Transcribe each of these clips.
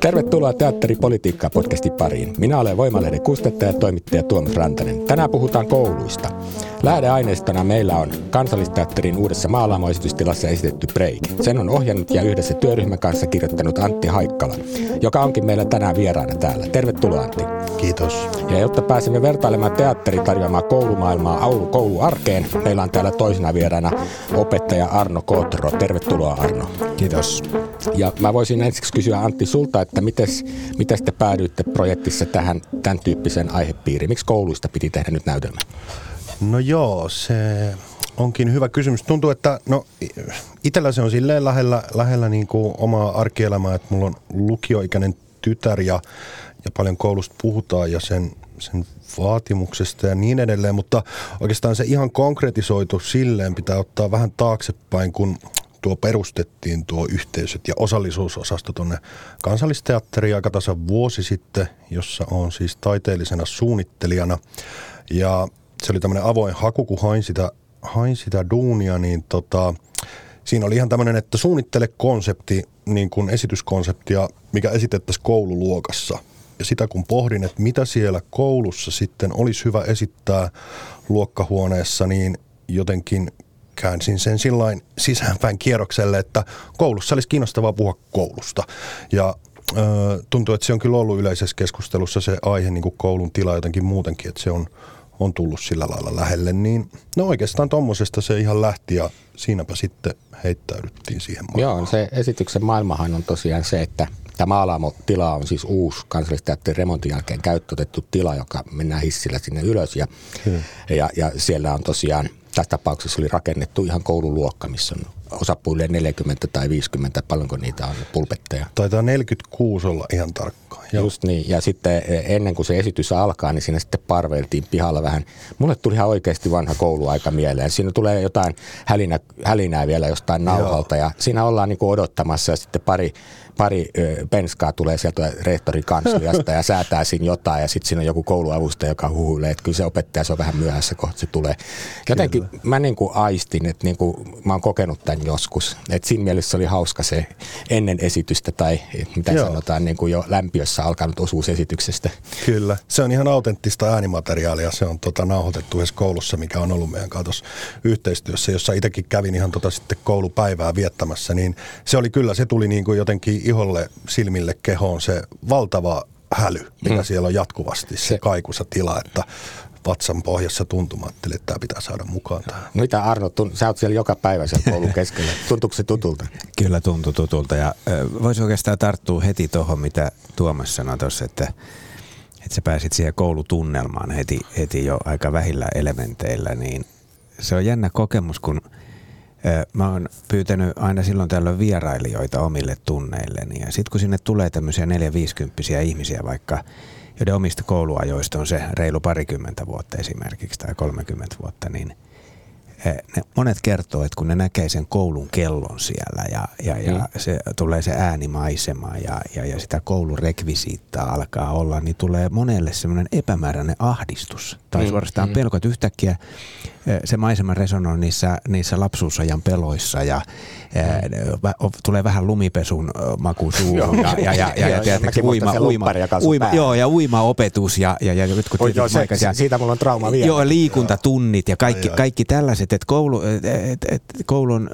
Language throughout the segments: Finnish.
Tervetuloa Teatteripolitiikkaa podcastin pariin. Minä olen Voimalehden kustantaja ja toimittaja Tuomas Rantanen. Tänään puhutaan kouluista. Lähdeaineistona meillä on Kansallisteatterin uudessa maalaamoesitystilassa esitetty break. Sen on ohjannut ja yhdessä työryhmän kanssa kirjoittanut Antti Haikkala, joka onkin meillä tänään vieraana täällä. Tervetuloa Antti. Kiitos. Ja jotta pääsemme vertailemaan teatterin tarjoamaa koulumaailmaa Aulu kouluarkeen, meillä on täällä toisena vieraana opettaja Arno Kotro. Tervetuloa Arno. Kiitos. Ja mä voisin ensiksi kysyä Antti sulta, että mites, mites te päädyitte projektissa tähän tämän tyyppiseen aihepiiriin? Miksi kouluista piti tehdä nyt näytelmä? No joo, se onkin hyvä kysymys. Tuntuu, että no, itsellä se on silleen lähellä, lähellä niin kuin omaa arkielämää, että mulla on lukioikäinen tytär ja, ja paljon koulusta puhutaan ja sen, sen vaatimuksesta ja niin edelleen, mutta oikeastaan se ihan konkretisoitu silleen pitää ottaa vähän taaksepäin, kun tuo perustettiin tuo yhteisöt ja osallisuusosasto tuonne kansallisteatteriin aika tasa vuosi sitten, jossa on siis taiteellisena suunnittelijana. Ja se oli tämmöinen avoin haku, kun hain sitä, hain sitä duunia, niin tota, siinä oli ihan tämmöinen, että suunnittele konsepti, niin kuin esityskonseptia, mikä esitettäisiin koululuokassa. Ja sitä kun pohdin, että mitä siellä koulussa sitten olisi hyvä esittää luokkahuoneessa, niin jotenkin käänsin sen sillain sisäänpäin kierrokselle, että koulussa olisi kiinnostavaa puhua koulusta. Ja tuntuu, että se on kyllä ollut yleisessä keskustelussa se aihe niin kuin koulun tila jotenkin muutenkin, että se on, on tullut sillä lailla lähelle. Niin, no oikeastaan tuommoisesta se ihan lähti ja siinäpä sitten heittäydyttiin siihen maailmaan. Joo, se esityksen maailmahan on tosiaan se, että Tämä Maalaamo-tila on siis uusi kansallisteatterin remontin jälkeen käyttöotettu tila, joka mennään hissillä sinne ylös. Ja, hmm. ja, ja siellä on tosiaan tässä tapauksessa oli rakennettu ihan koululuokka, missä on osapuilleen 40 tai 50, paljonko niitä on pulpetteja? Taitaa 46 olla ihan tarkkaan. Joo. Just niin, ja sitten e, ennen kuin se esitys alkaa, niin siinä sitten parveiltiin pihalla vähän. Mulle tuli ihan oikeasti vanha kouluaika mieleen. Siinä tulee jotain hälinä, hälinää vielä jostain nauhalta, Joo. ja siinä ollaan niin kuin odottamassa, ja sitten pari pari penskaa tulee sieltä rehtorin kansliasta ja säätää siinä jotain ja sitten siinä on joku kouluavustaja, joka huhuilee, että kyllä se opettaja se on vähän myöhässä kohta se tulee. Jotenkin kyllä. mä niin kuin aistin, että niin kuin mä oon kokenut tämän joskus. Että siinä mielessä oli hauska se ennen esitystä tai mitä Joo. sanotaan niin kuin jo lämpiössä alkanut osuus esityksestä. Kyllä, se on ihan autenttista äänimateriaalia. Se on tota, nauhoitettu edes koulussa, mikä on ollut meidän kanssa yhteistyössä, jossa itsekin kävin ihan tota sitten koulupäivää viettämässä. Niin se oli kyllä, se tuli niin kuin jotenkin iholle, silmille, kehoon se valtava häly, mikä hmm. siellä on jatkuvasti, se, se tila, että vatsan pohjassa tuntuma, että tämä pitää saada mukaan tähän. Mitä Arno, tun, sä oot siellä joka päivä sen koulun keskellä. Tuntuuko se tutulta? Kyllä tuntui tutulta ja voisi oikeastaan tarttua heti tuohon, mitä Tuomas sanoi tuossa, että, että sä pääsit siihen koulutunnelmaan heti, heti jo aika vähillä elementeillä, niin se on jännä kokemus, kun – Mä oon pyytänyt aina silloin tällöin vierailijoita omille tunneilleni. Ja sitten kun sinne tulee tämmöisiä 450 ihmisiä vaikka, joiden omista kouluajoista on se reilu parikymmentä vuotta esimerkiksi tai 30 vuotta, niin ne monet kertoo, että kun ne näkee sen koulun kellon siellä ja, ja, ja mm. se, tulee se äänimaisema ja, ja, ja sitä koulun rekvisiittaa alkaa olla, niin tulee monelle semmoinen epämääräinen ahdistus tai mm. suorastaan mm. pelko, että yhtäkkiä se maisema resonoi niissä, niissä lapsuusajan peloissa ja mm. tulee vähän lumipesun maku suuhun ja, ja, ja, ja, ja, ja uima, uima, uima, joo, ja uima opetus ja, ja, ja jotkut oh, joo, se, ja, siitä mulla on trauma vielä. Joo, liikuntatunnit ja kaikki, kaikki tällaiset, että koulu, et, et, koulu on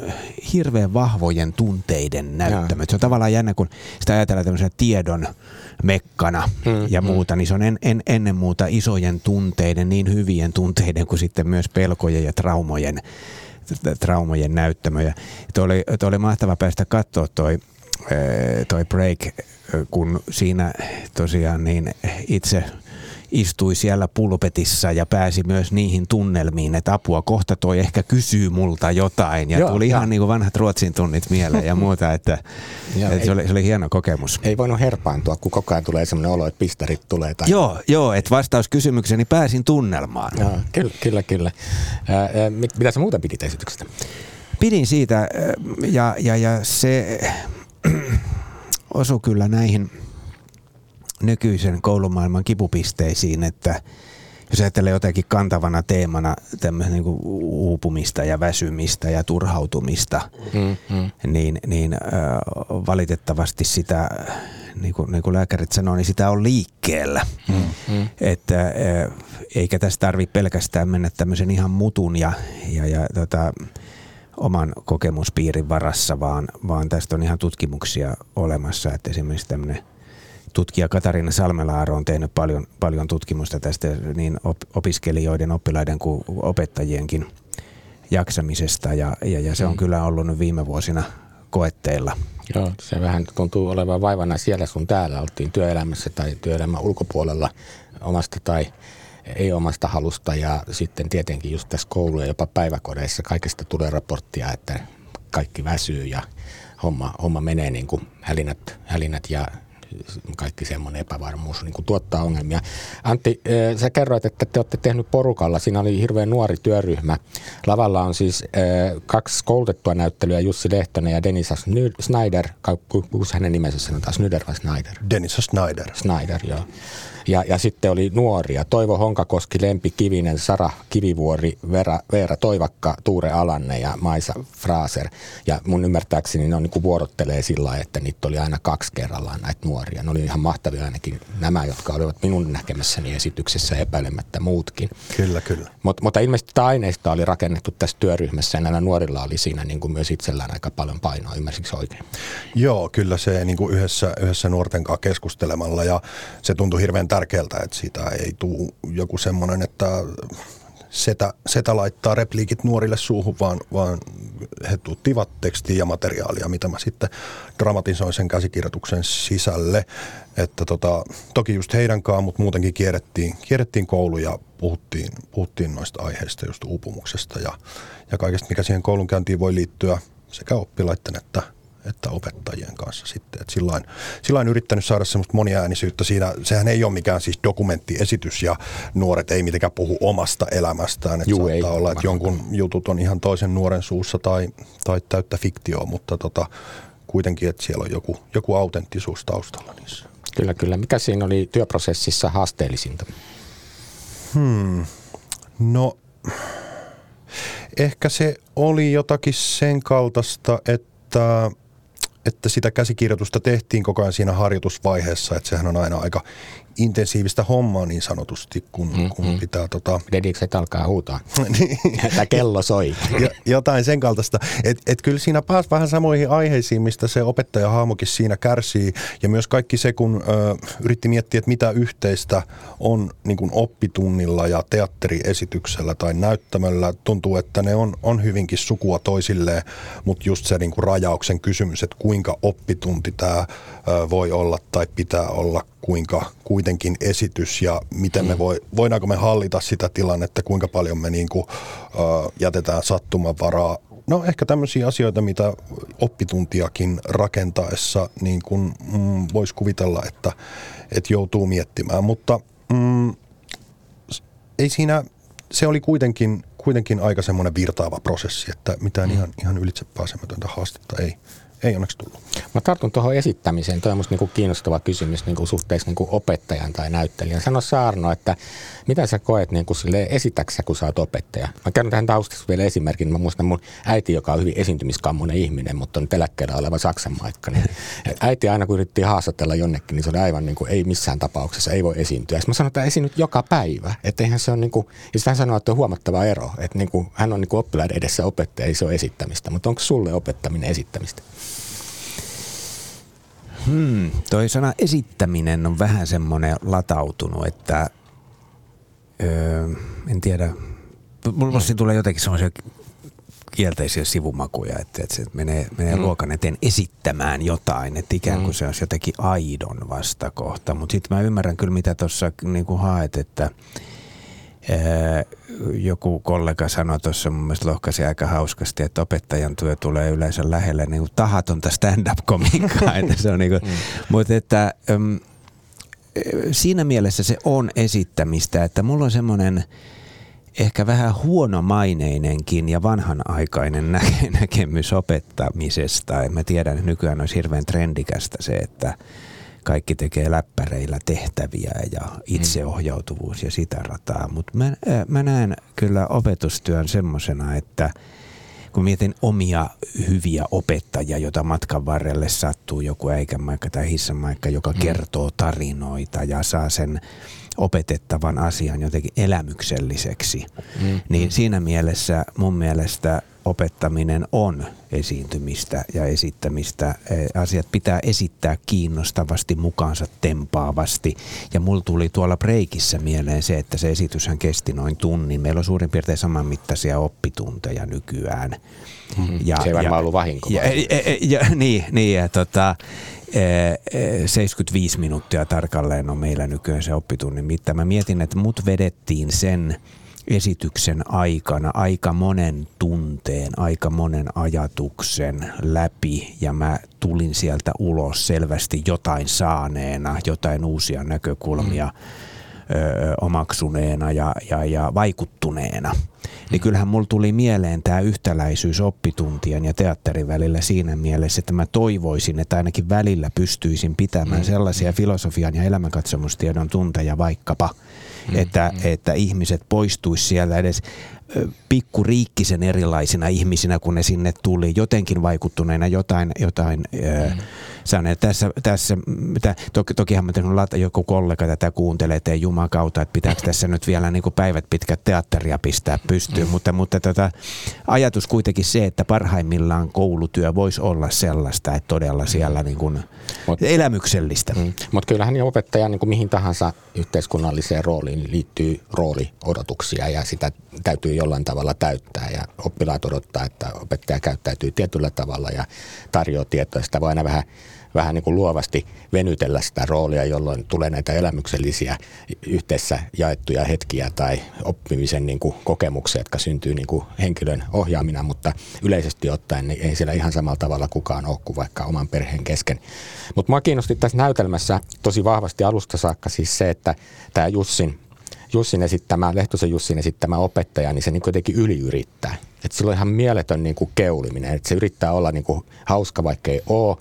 hirveän vahvojen tunteiden näyttämö. Se on tavallaan jännä, kun sitä ajatellaan tämmöisenä tiedon mekkana hmm, ja muuta, hmm. niin se on en, en, ennen muuta isojen tunteiden, niin hyvien tunteiden kuin sitten myös pelkojen ja traumojen, traumojen näyttämöjä. Tuo oli, tuo oli mahtava päästä katsoa toi, toi break, kun siinä tosiaan niin itse istui siellä pulpetissa ja pääsi myös niihin tunnelmiin, että apua kohta toi ehkä kysyy multa jotain. Ja Joo, tuli ihan niin kuin vanhat Ruotsin tunnit mieleen ja muuta, että, Joo, että ei, se, oli, se oli hieno kokemus. Ei voinut herpaantua, kun koko ajan tulee sellainen olo, että pistarit tulee. Tai... Joo, joo, että vastaus kysymykseni pääsin tunnelmaan. Joo, kyllä, kyllä. kyllä. Ää, mitä sä muuta pidit esityksestä? Pidin siitä ja, ja, ja se osui kyllä näihin nykyisen koulumaailman kipupisteisiin, että jos ajattelee jotenkin kantavana teemana tämmöistä niin uupumista ja väsymistä ja turhautumista, mm-hmm. niin, niin äh, valitettavasti sitä, niin kuin, niin kuin lääkärit sanoo, niin sitä on liikkeellä. Mm-hmm. Että äh, eikä tässä tarvitse pelkästään mennä tämmöisen ihan mutun ja, ja, ja tota, oman kokemuspiirin varassa, vaan, vaan tästä on ihan tutkimuksia olemassa, että esimerkiksi tämmöinen tutkija Katarina Salmelaaro on tehnyt paljon, paljon tutkimusta tästä niin opiskelijoiden, oppilaiden kuin opettajienkin jaksamisesta ja, ja, ja se on mm. kyllä ollut nyt viime vuosina koetteilla. Joo, se vähän tuntuu olevan vaivana siellä sun täällä. Oltiin työelämässä tai työelämän ulkopuolella omasta tai ei omasta halusta ja sitten tietenkin just tässä koulu- ja jopa päiväkodeissa kaikesta tulee raporttia, että kaikki väsyy ja homma, homma menee niin kuin hälinät, hälinät ja kaikki semmoinen epävarmuus niin kuin tuottaa ongelmia. Antti, eh, sä kerroit, että te olette tehnyt porukalla. Siinä oli hirveän nuori työryhmä. Lavalla on siis eh, kaksi koulutettua näyttelyä, Jussi Lehtonen ja Denisa Snyder. Kuinka hänen nimensä sanotaan, Snyder vai Snyder? Denisa Snyder. Snyder, joo. Ja, ja sitten oli nuoria. Toivo Honkakoski, Lempi Kivinen, Sara Kivivuori, Vera, Veera Toivakka, Tuure Alanne ja Maisa Fraser. Ja mun ymmärtääkseni ne on niin vuorottelee sillä että niitä oli aina kaksi kerrallaan näitä nuoria. Ne oli ihan mahtavia ainakin nämä, jotka olivat minun näkemässäni esityksessä epäilemättä muutkin. Kyllä, kyllä. Mut, mutta ilmeisesti tämä aineisto oli rakennettu tässä työryhmässä ja näillä nuorilla oli siinä niin kuin myös itsellään aika paljon painoa. Ymmärsikö oikein? Joo, kyllä se niin kuin yhdessä, yhdessä nuorten kanssa keskustelemalla ja se tuntui hirveän tärkeältä, että siitä ei tule joku semmoinen, että setä, setä laittaa repliikit nuorille suuhun, vaan, vaan he tuttivat tekstiä ja materiaalia, mitä mä sitten dramatisoin sen käsikirjoituksen sisälle. Että tota, toki just heidän kanssaan, mutta muutenkin kierrettiin, kierrettiin koulu ja puhuttiin, puhuttiin noista aiheista, just uupumuksesta ja, ja kaikesta, mikä siihen koulunkäyntiin voi liittyä sekä oppilaiden että että opettajien kanssa sitten. Et sillain, sillain yrittänyt saada semmoista moniäänisyyttä siinä. Sehän ei ole mikään siis dokumenttiesitys ja nuoret ei mitenkään puhu omasta elämästään. Et Juu, saattaa ei, olla, että jonkun jutut on ihan toisen nuoren suussa tai, tai täyttä fiktioa, mutta tota, kuitenkin, että siellä on joku, joku autenttisuus taustalla niissä. Kyllä, kyllä. Mikä siinä oli työprosessissa haasteellisinta? Hmm. No, ehkä se oli jotakin sen kaltaista, että että sitä käsikirjoitusta tehtiin koko ajan siinä harjoitusvaiheessa, että sehän on aina aika intensiivistä hommaa niin sanotusti, kun, mm, kun mm. pitää... Tota... Dedikset alkaa huutaa. Niin. Tämä kello soi. jotain sen kaltaista. Että et kyllä siinä pääsi vähän samoihin aiheisiin, mistä se opettajahaamokin siinä kärsii. Ja myös kaikki se, kun ö, yritti miettiä, että mitä yhteistä on niin kuin oppitunnilla ja teatteriesityksellä tai näyttämällä. Tuntuu, että ne on, on hyvinkin sukua toisilleen, mutta just se niin kuin rajauksen kysymys, että kuinka oppitunti tämä voi olla tai pitää olla, kuinka kuitenkin esitys ja miten me mm. voi, voidaanko me hallita sitä tilannetta, kuinka paljon me niin kuin, uh, jätetään sattumanvaraa. No ehkä tämmöisiä asioita, mitä oppituntiakin rakentaessa niin kuin, mm, voisi kuvitella, että, että joutuu miettimään, mutta mm, ei siinä, se oli kuitenkin, kuitenkin aika semmoinen virtaava prosessi, että mitään mm. ihan, ihan ylitse pääsemätöntä haastetta ei, ei onneksi tullut. Mä tartun tuohon esittämiseen. Tuo on musta niinku kiinnostava kysymys niinku suhteessa niinku opettajan tai näyttelijän. Sano Saarno, että mitä sä koet niinku esitäksä, kun sä oot opettaja? Mä kerron tähän taustassa vielä esimerkin. Mä muistan mun äiti, joka on hyvin esiintymiskammonen ihminen, mutta on eläkkeellä oleva Saksan maikka. Niin äiti aina kun yritti haastatella jonnekin, niin se oli aivan niin kuin, ei missään tapauksessa, ei voi esiintyä. Sitten mä sanoin, että esiinnyt joka päivä. Että eihän se on niin kuin, ja sitten hän sanoi, että on huomattava ero. Että niin kuin, hän on niin kuin oppilaiden edessä opettaja, ei se ole esittämistä. Mutta onko sulle opettaminen esittämistä? Hmm, toi sana esittäminen on vähän semmoinen latautunut, että öö, en tiedä, mulla mm. tulee jotenkin semmoisia kielteisiä sivumakuja, että, että se menee, menee mm. luokan eteen esittämään jotain, että ikään kuin mm. se olisi jotenkin aidon vastakohta. Mutta sitten mä ymmärrän kyllä, mitä tuossa niin haet, että joku kollega sanoi tuossa mun mielestä lohkaisi aika hauskasti, että opettajan työ tulee yleensä lähelle niin kuin tahatonta stand-up-komikkaa. että se on niin kuin, mm. Mutta että siinä mielessä se on esittämistä, että mulla on semmoinen – ehkä vähän huonomaineinenkin ja vanhanaikainen näke- näkemys opettamisesta. Mä tiedän, että nykyään olisi hirveän trendikästä se, että kaikki tekee läppäreillä tehtäviä ja itseohjautuvuus ja sitä rataa. Mutta mä, mä näen kyllä opetustyön semmoisena, että kun mietin omia hyviä opettajia, joita matkan varrelle sattuu joku äikämaikka tai hissanmaikka, joka mm. kertoo tarinoita ja saa sen opetettavan asian jotenkin elämykselliseksi. Mm. Niin siinä mielessä mun mielestä opettaminen on esiintymistä ja esittämistä. E, asiat pitää esittää kiinnostavasti, mukaansa tempaavasti. Ja mulla tuli tuolla breikissä mieleen se, että se esityshän kesti noin tunnin. Meillä on suurin piirtein samanmittaisia oppitunteja nykyään. Mm-hmm. Ja, se ei varmaan ja, ollut vahinko. Ja, ja, ja, ja, niin, niin ja tota, 75 minuuttia tarkalleen on meillä nykyään se oppitunnin mitta. Mä mietin, että mut vedettiin sen esityksen aikana aika monen tunteen, aika monen ajatuksen läpi ja mä tulin sieltä ulos selvästi jotain saaneena, jotain uusia näkökulmia. Mm ö, omaksuneena ja, ja, ja vaikuttuneena. Niin kyllähän mulla tuli mieleen tämä yhtäläisyys oppituntien ja teatterin välillä siinä mielessä, että mä toivoisin, että ainakin välillä pystyisin pitämään mm. sellaisia filosofian ja elämänkatsomustiedon tunteja vaikkapa, mm. että, että ihmiset poistuisi siellä edes pikkuriikkisen erilaisina ihmisinä, kun ne sinne tuli, jotenkin vaikuttuneina jotain, jotain mm. saaneet. Tässä, tässä mitä, toki, tokihan mä että joku kollega tätä kuuntelee, että jumakauta, että pitääkö tässä nyt vielä niin kuin päivät pitkät teatteria pistää pystyyn, mm. mutta, mutta tota, ajatus kuitenkin se, että parhaimmillaan koulutyö voisi olla sellaista, että todella siellä niin kuin Mut, elämyksellistä. Mm. Mutta kyllähän opettaja niin kuin mihin tahansa yhteiskunnalliseen rooliin liittyy rooliodotuksia ja sitä täytyy jollain tavalla täyttää ja oppilaat odottaa, että opettaja käyttäytyy tietyllä tavalla ja tarjoaa tietoa. Sitä voi aina vähän, vähän niin kuin luovasti venytellä sitä roolia, jolloin tulee näitä elämyksellisiä yhteensä jaettuja hetkiä tai oppimisen niin kuin kokemuksia, jotka syntyy niin kuin henkilön ohjaamina, mutta yleisesti ottaen niin ei siellä ihan samalla tavalla kukaan ole kuin vaikka oman perheen kesken. Mutta mua kiinnosti tässä näytelmässä tosi vahvasti alusta saakka siis se, että tämä Jussin Jussin esittämä, Lehtosen Jussin esittämä opettaja, niin se niin kuitenkin yliyrittää. Että sillä on ihan mieletön niin kuin keuliminen. Että se yrittää olla niin kuin hauska, vaikka ei ole.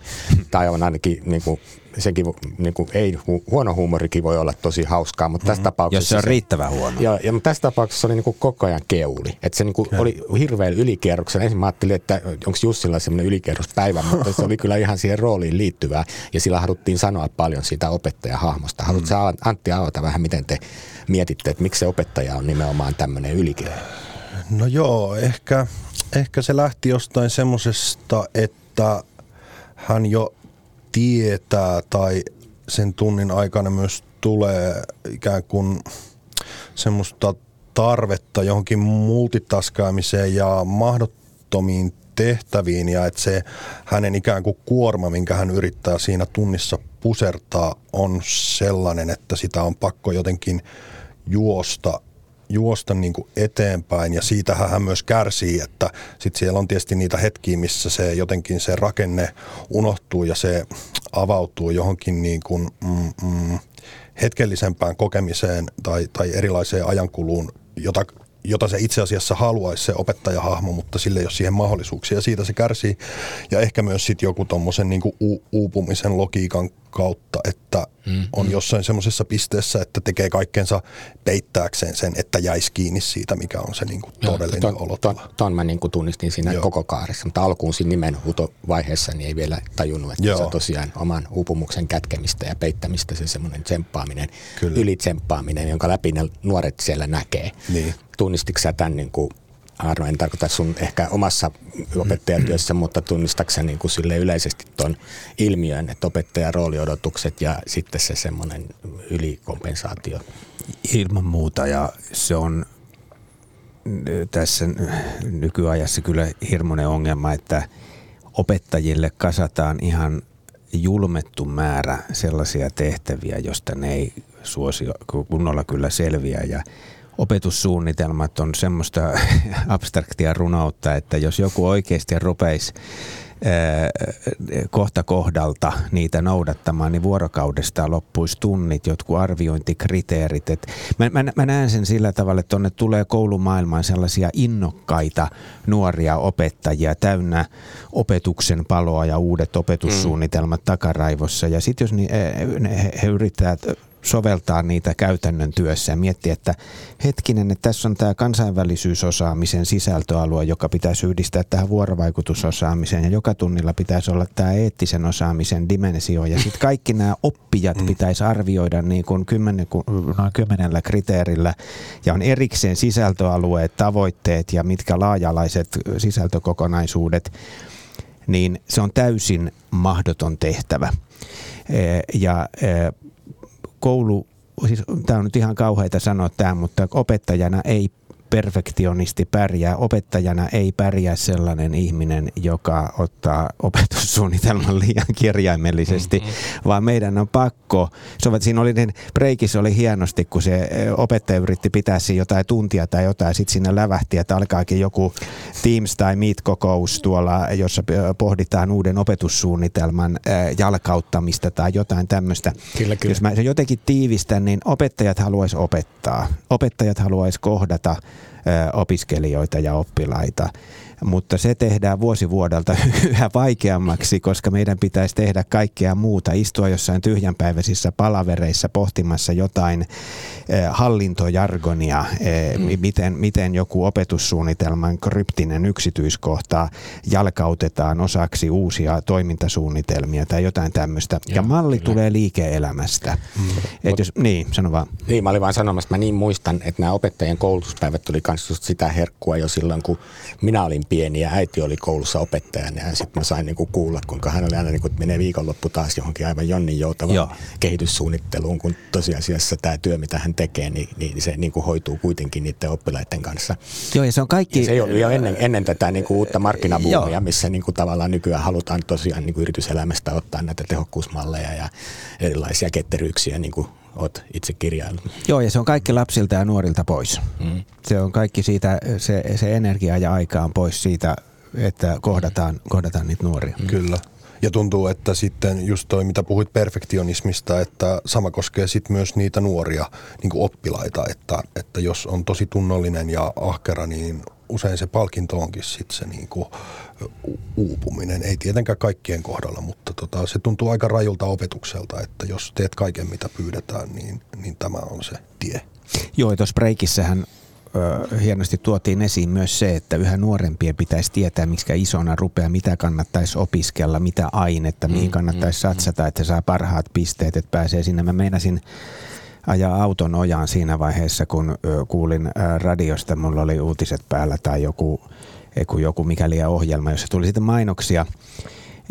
Tai on ainakin niin kuin, senkin niin kuin, ei, huono huumorikin voi olla tosi hauskaa, mutta tässä mm-hmm. tapauksessa... Jos se on riittävän huono. Ja, ja mutta tässä tapauksessa oli niin kuin koko ajan keuli. Että se niin kuin oli hirveän ylikierroksella. Ensin mä ajattelin, että onko Jussilla semmoinen ylikierrospäivä, mutta se oli kyllä ihan siihen rooliin liittyvää. Ja sillä haluttiin sanoa paljon siitä opettajahahmosta. Haluatko mm. Antti avata vähän, miten te mietitte, että miksi se opettaja on nimenomaan tämmöinen ylikirja? No joo, ehkä, ehkä se lähti jostain semmoisesta, että hän jo tietää tai sen tunnin aikana myös tulee ikään kuin semmoista tarvetta johonkin multitaskaamiseen ja mahdottomiin tehtäviin ja että se hänen ikään kuin kuorma, minkä hän yrittää siinä tunnissa pusertaa, on sellainen, että sitä on pakko jotenkin juosta juosta niin kuin eteenpäin ja siitähän hän myös kärsii, että sitten siellä on tietysti niitä hetkiä, missä se jotenkin se rakenne unohtuu ja se avautuu johonkin niin kuin, mm, mm, hetkellisempään kokemiseen tai, tai erilaiseen ajankuluun, jota jota se itse asiassa haluaisi se opettajahahmo, mutta sille ei ole siihen mahdollisuuksia ja siitä se kärsii. Ja ehkä myös sitten joku tuommoisen niin uupumisen logiikan kautta, että mm, on mm. jossain semmoisessa pisteessä, että tekee kaikkensa peittääkseen sen, että jäisi kiinni siitä, mikä on se niin kuin todellinen ton, olotila. Ton, ton mä niin kuin tunnistin siinä Joo. koko kaaressa, mutta alkuun siinä nimenhuutovaiheessa niin ei vielä tajunnut, että Joo. se on tosiaan oman uupumuksen kätkemistä ja peittämistä se semmoinen tsemppaaminen, Kyllä. ylitsemppaaminen, jonka läpi ne nuoret siellä näkee. Niin. Tunnistitko sä tämän niin kuin Arno, en tarkoita sun ehkä omassa opettajatyössä, mutta tunnistakseni niin kuin sille yleisesti tuon ilmiön, että opettajan rooliodotukset ja sitten se semmoinen ylikompensaatio? Ilman muuta ja se on tässä nykyajassa kyllä hirmuinen ongelma, että opettajille kasataan ihan julmettu määrä sellaisia tehtäviä, josta ne ei suosi kunnolla kyllä selviä ja opetussuunnitelmat on semmoista abstraktia runoutta, että jos joku oikeasti rupeisi kohta kohdalta niitä noudattamaan, niin vuorokaudesta loppuisi tunnit, jotkut arviointikriteerit. Et mä, mä, mä näen sen sillä tavalla, että tuonne tulee koulumaailmaan sellaisia innokkaita nuoria opettajia täynnä opetuksen paloa ja uudet opetussuunnitelmat mm. takaraivossa. Ja sitten jos ni, he, he yrittävät soveltaa niitä käytännön työssä ja miettiä, että hetkinen, että tässä on tämä kansainvälisyysosaamisen sisältöalue, joka pitäisi yhdistää tähän vuorovaikutusosaamiseen ja joka tunnilla pitäisi olla tämä eettisen osaamisen dimensio ja sitten kaikki nämä oppijat mm. pitäisi arvioida niin kuin kymmenen, noin kymmenellä kriteerillä ja on erikseen sisältöalueet, tavoitteet ja mitkä laajalaiset sisältökokonaisuudet, niin se on täysin mahdoton tehtävä. Ja koulu, siis tämä on nyt ihan kauheita sanoa tämä, mutta opettajana ei perfektionisti pärjää. Opettajana ei pärjää sellainen ihminen, joka ottaa opetussuunnitelman liian kirjaimellisesti, mm-hmm. vaan meidän on pakko. Siinä oli, niin breikissä oli hienosti, kun se opettaja yritti pitää siinä jotain tuntia tai jotain, sitten sinne lävähti, että alkaakin joku Teams tai Meet-kokous tuolla, jossa pohditaan uuden opetussuunnitelman jalkauttamista tai jotain tämmöistä. Kyllä, kyllä. Jos mä se jotenkin tiivistän, niin opettajat haluaisi opettaa. Opettajat haluaisi kohdata opiskelijoita ja oppilaita mutta se tehdään vuosi vuodelta yhä vaikeammaksi, koska meidän pitäisi tehdä kaikkea muuta, istua jossain tyhjänpäiväisissä palavereissa pohtimassa jotain eh, hallintojargonia, eh, mm. miten, miten joku opetussuunnitelman kryptinen yksityiskohta jalkautetaan osaksi uusia toimintasuunnitelmia tai jotain tämmöistä. Ja, ja malli kyllä. tulee liike-elämästä. Mm. Et jos, niin, sano vaan. Niin, mä olin vaan sanomassa, mä niin muistan, että nämä opettajien koulutuspäivät tuli myös sitä herkkua jo silloin, kun minä olin pieni ja äiti oli koulussa opettajana ja sitten mä sain niinku kuulla, kuinka hän oli aina, niinku, että menee viikonloppu taas johonkin aivan jonnin joutavaan Joo. kehityssuunnitteluun, kun tosiasiassa tämä työ, mitä hän tekee, niin, niin se niinku hoituu kuitenkin niiden oppilaiden kanssa. Joo, ja se on kaikki... Ja se oli jo ennen, ennen tätä niinku uutta markkinabuumia, missä niinku tavallaan nykyään halutaan tosiaan niinku yrityselämästä ottaa näitä tehokkuusmalleja ja erilaisia ketteryyksiä niinku oot itse kirjaillut. Joo, ja se on kaikki lapsilta ja nuorilta pois. Mm. Se on kaikki siitä, se, se energia ja aika on pois siitä, että kohdataan, kohdataan niitä nuoria. Mm. Kyllä. Ja tuntuu, että sitten just toi, mitä puhuit perfektionismista, että sama koskee sitten myös niitä nuoria niin oppilaita, että, että jos on tosi tunnollinen ja ahkera, niin usein se palkinto onkin sitten se niin kuin uupuminen. Ei tietenkään kaikkien kohdalla, mutta tota, se tuntuu aika rajulta opetukselta, että jos teet kaiken mitä pyydetään, niin, niin tämä on se tie. Joo, tuossa breikissähän hienosti tuotiin esiin myös se, että yhä nuorempien pitäisi tietää, miksi isona rupeaa, mitä kannattaisi opiskella, mitä ainetta, mihin mm, kannattaisi mm, satsata, että saa parhaat pisteet, että pääsee sinne. Mä meinasin ajaa auton ojaan siinä vaiheessa, kun kuulin radiosta, mulla oli uutiset päällä tai joku, joku mikäli ohjelma, jossa tuli sitten mainoksia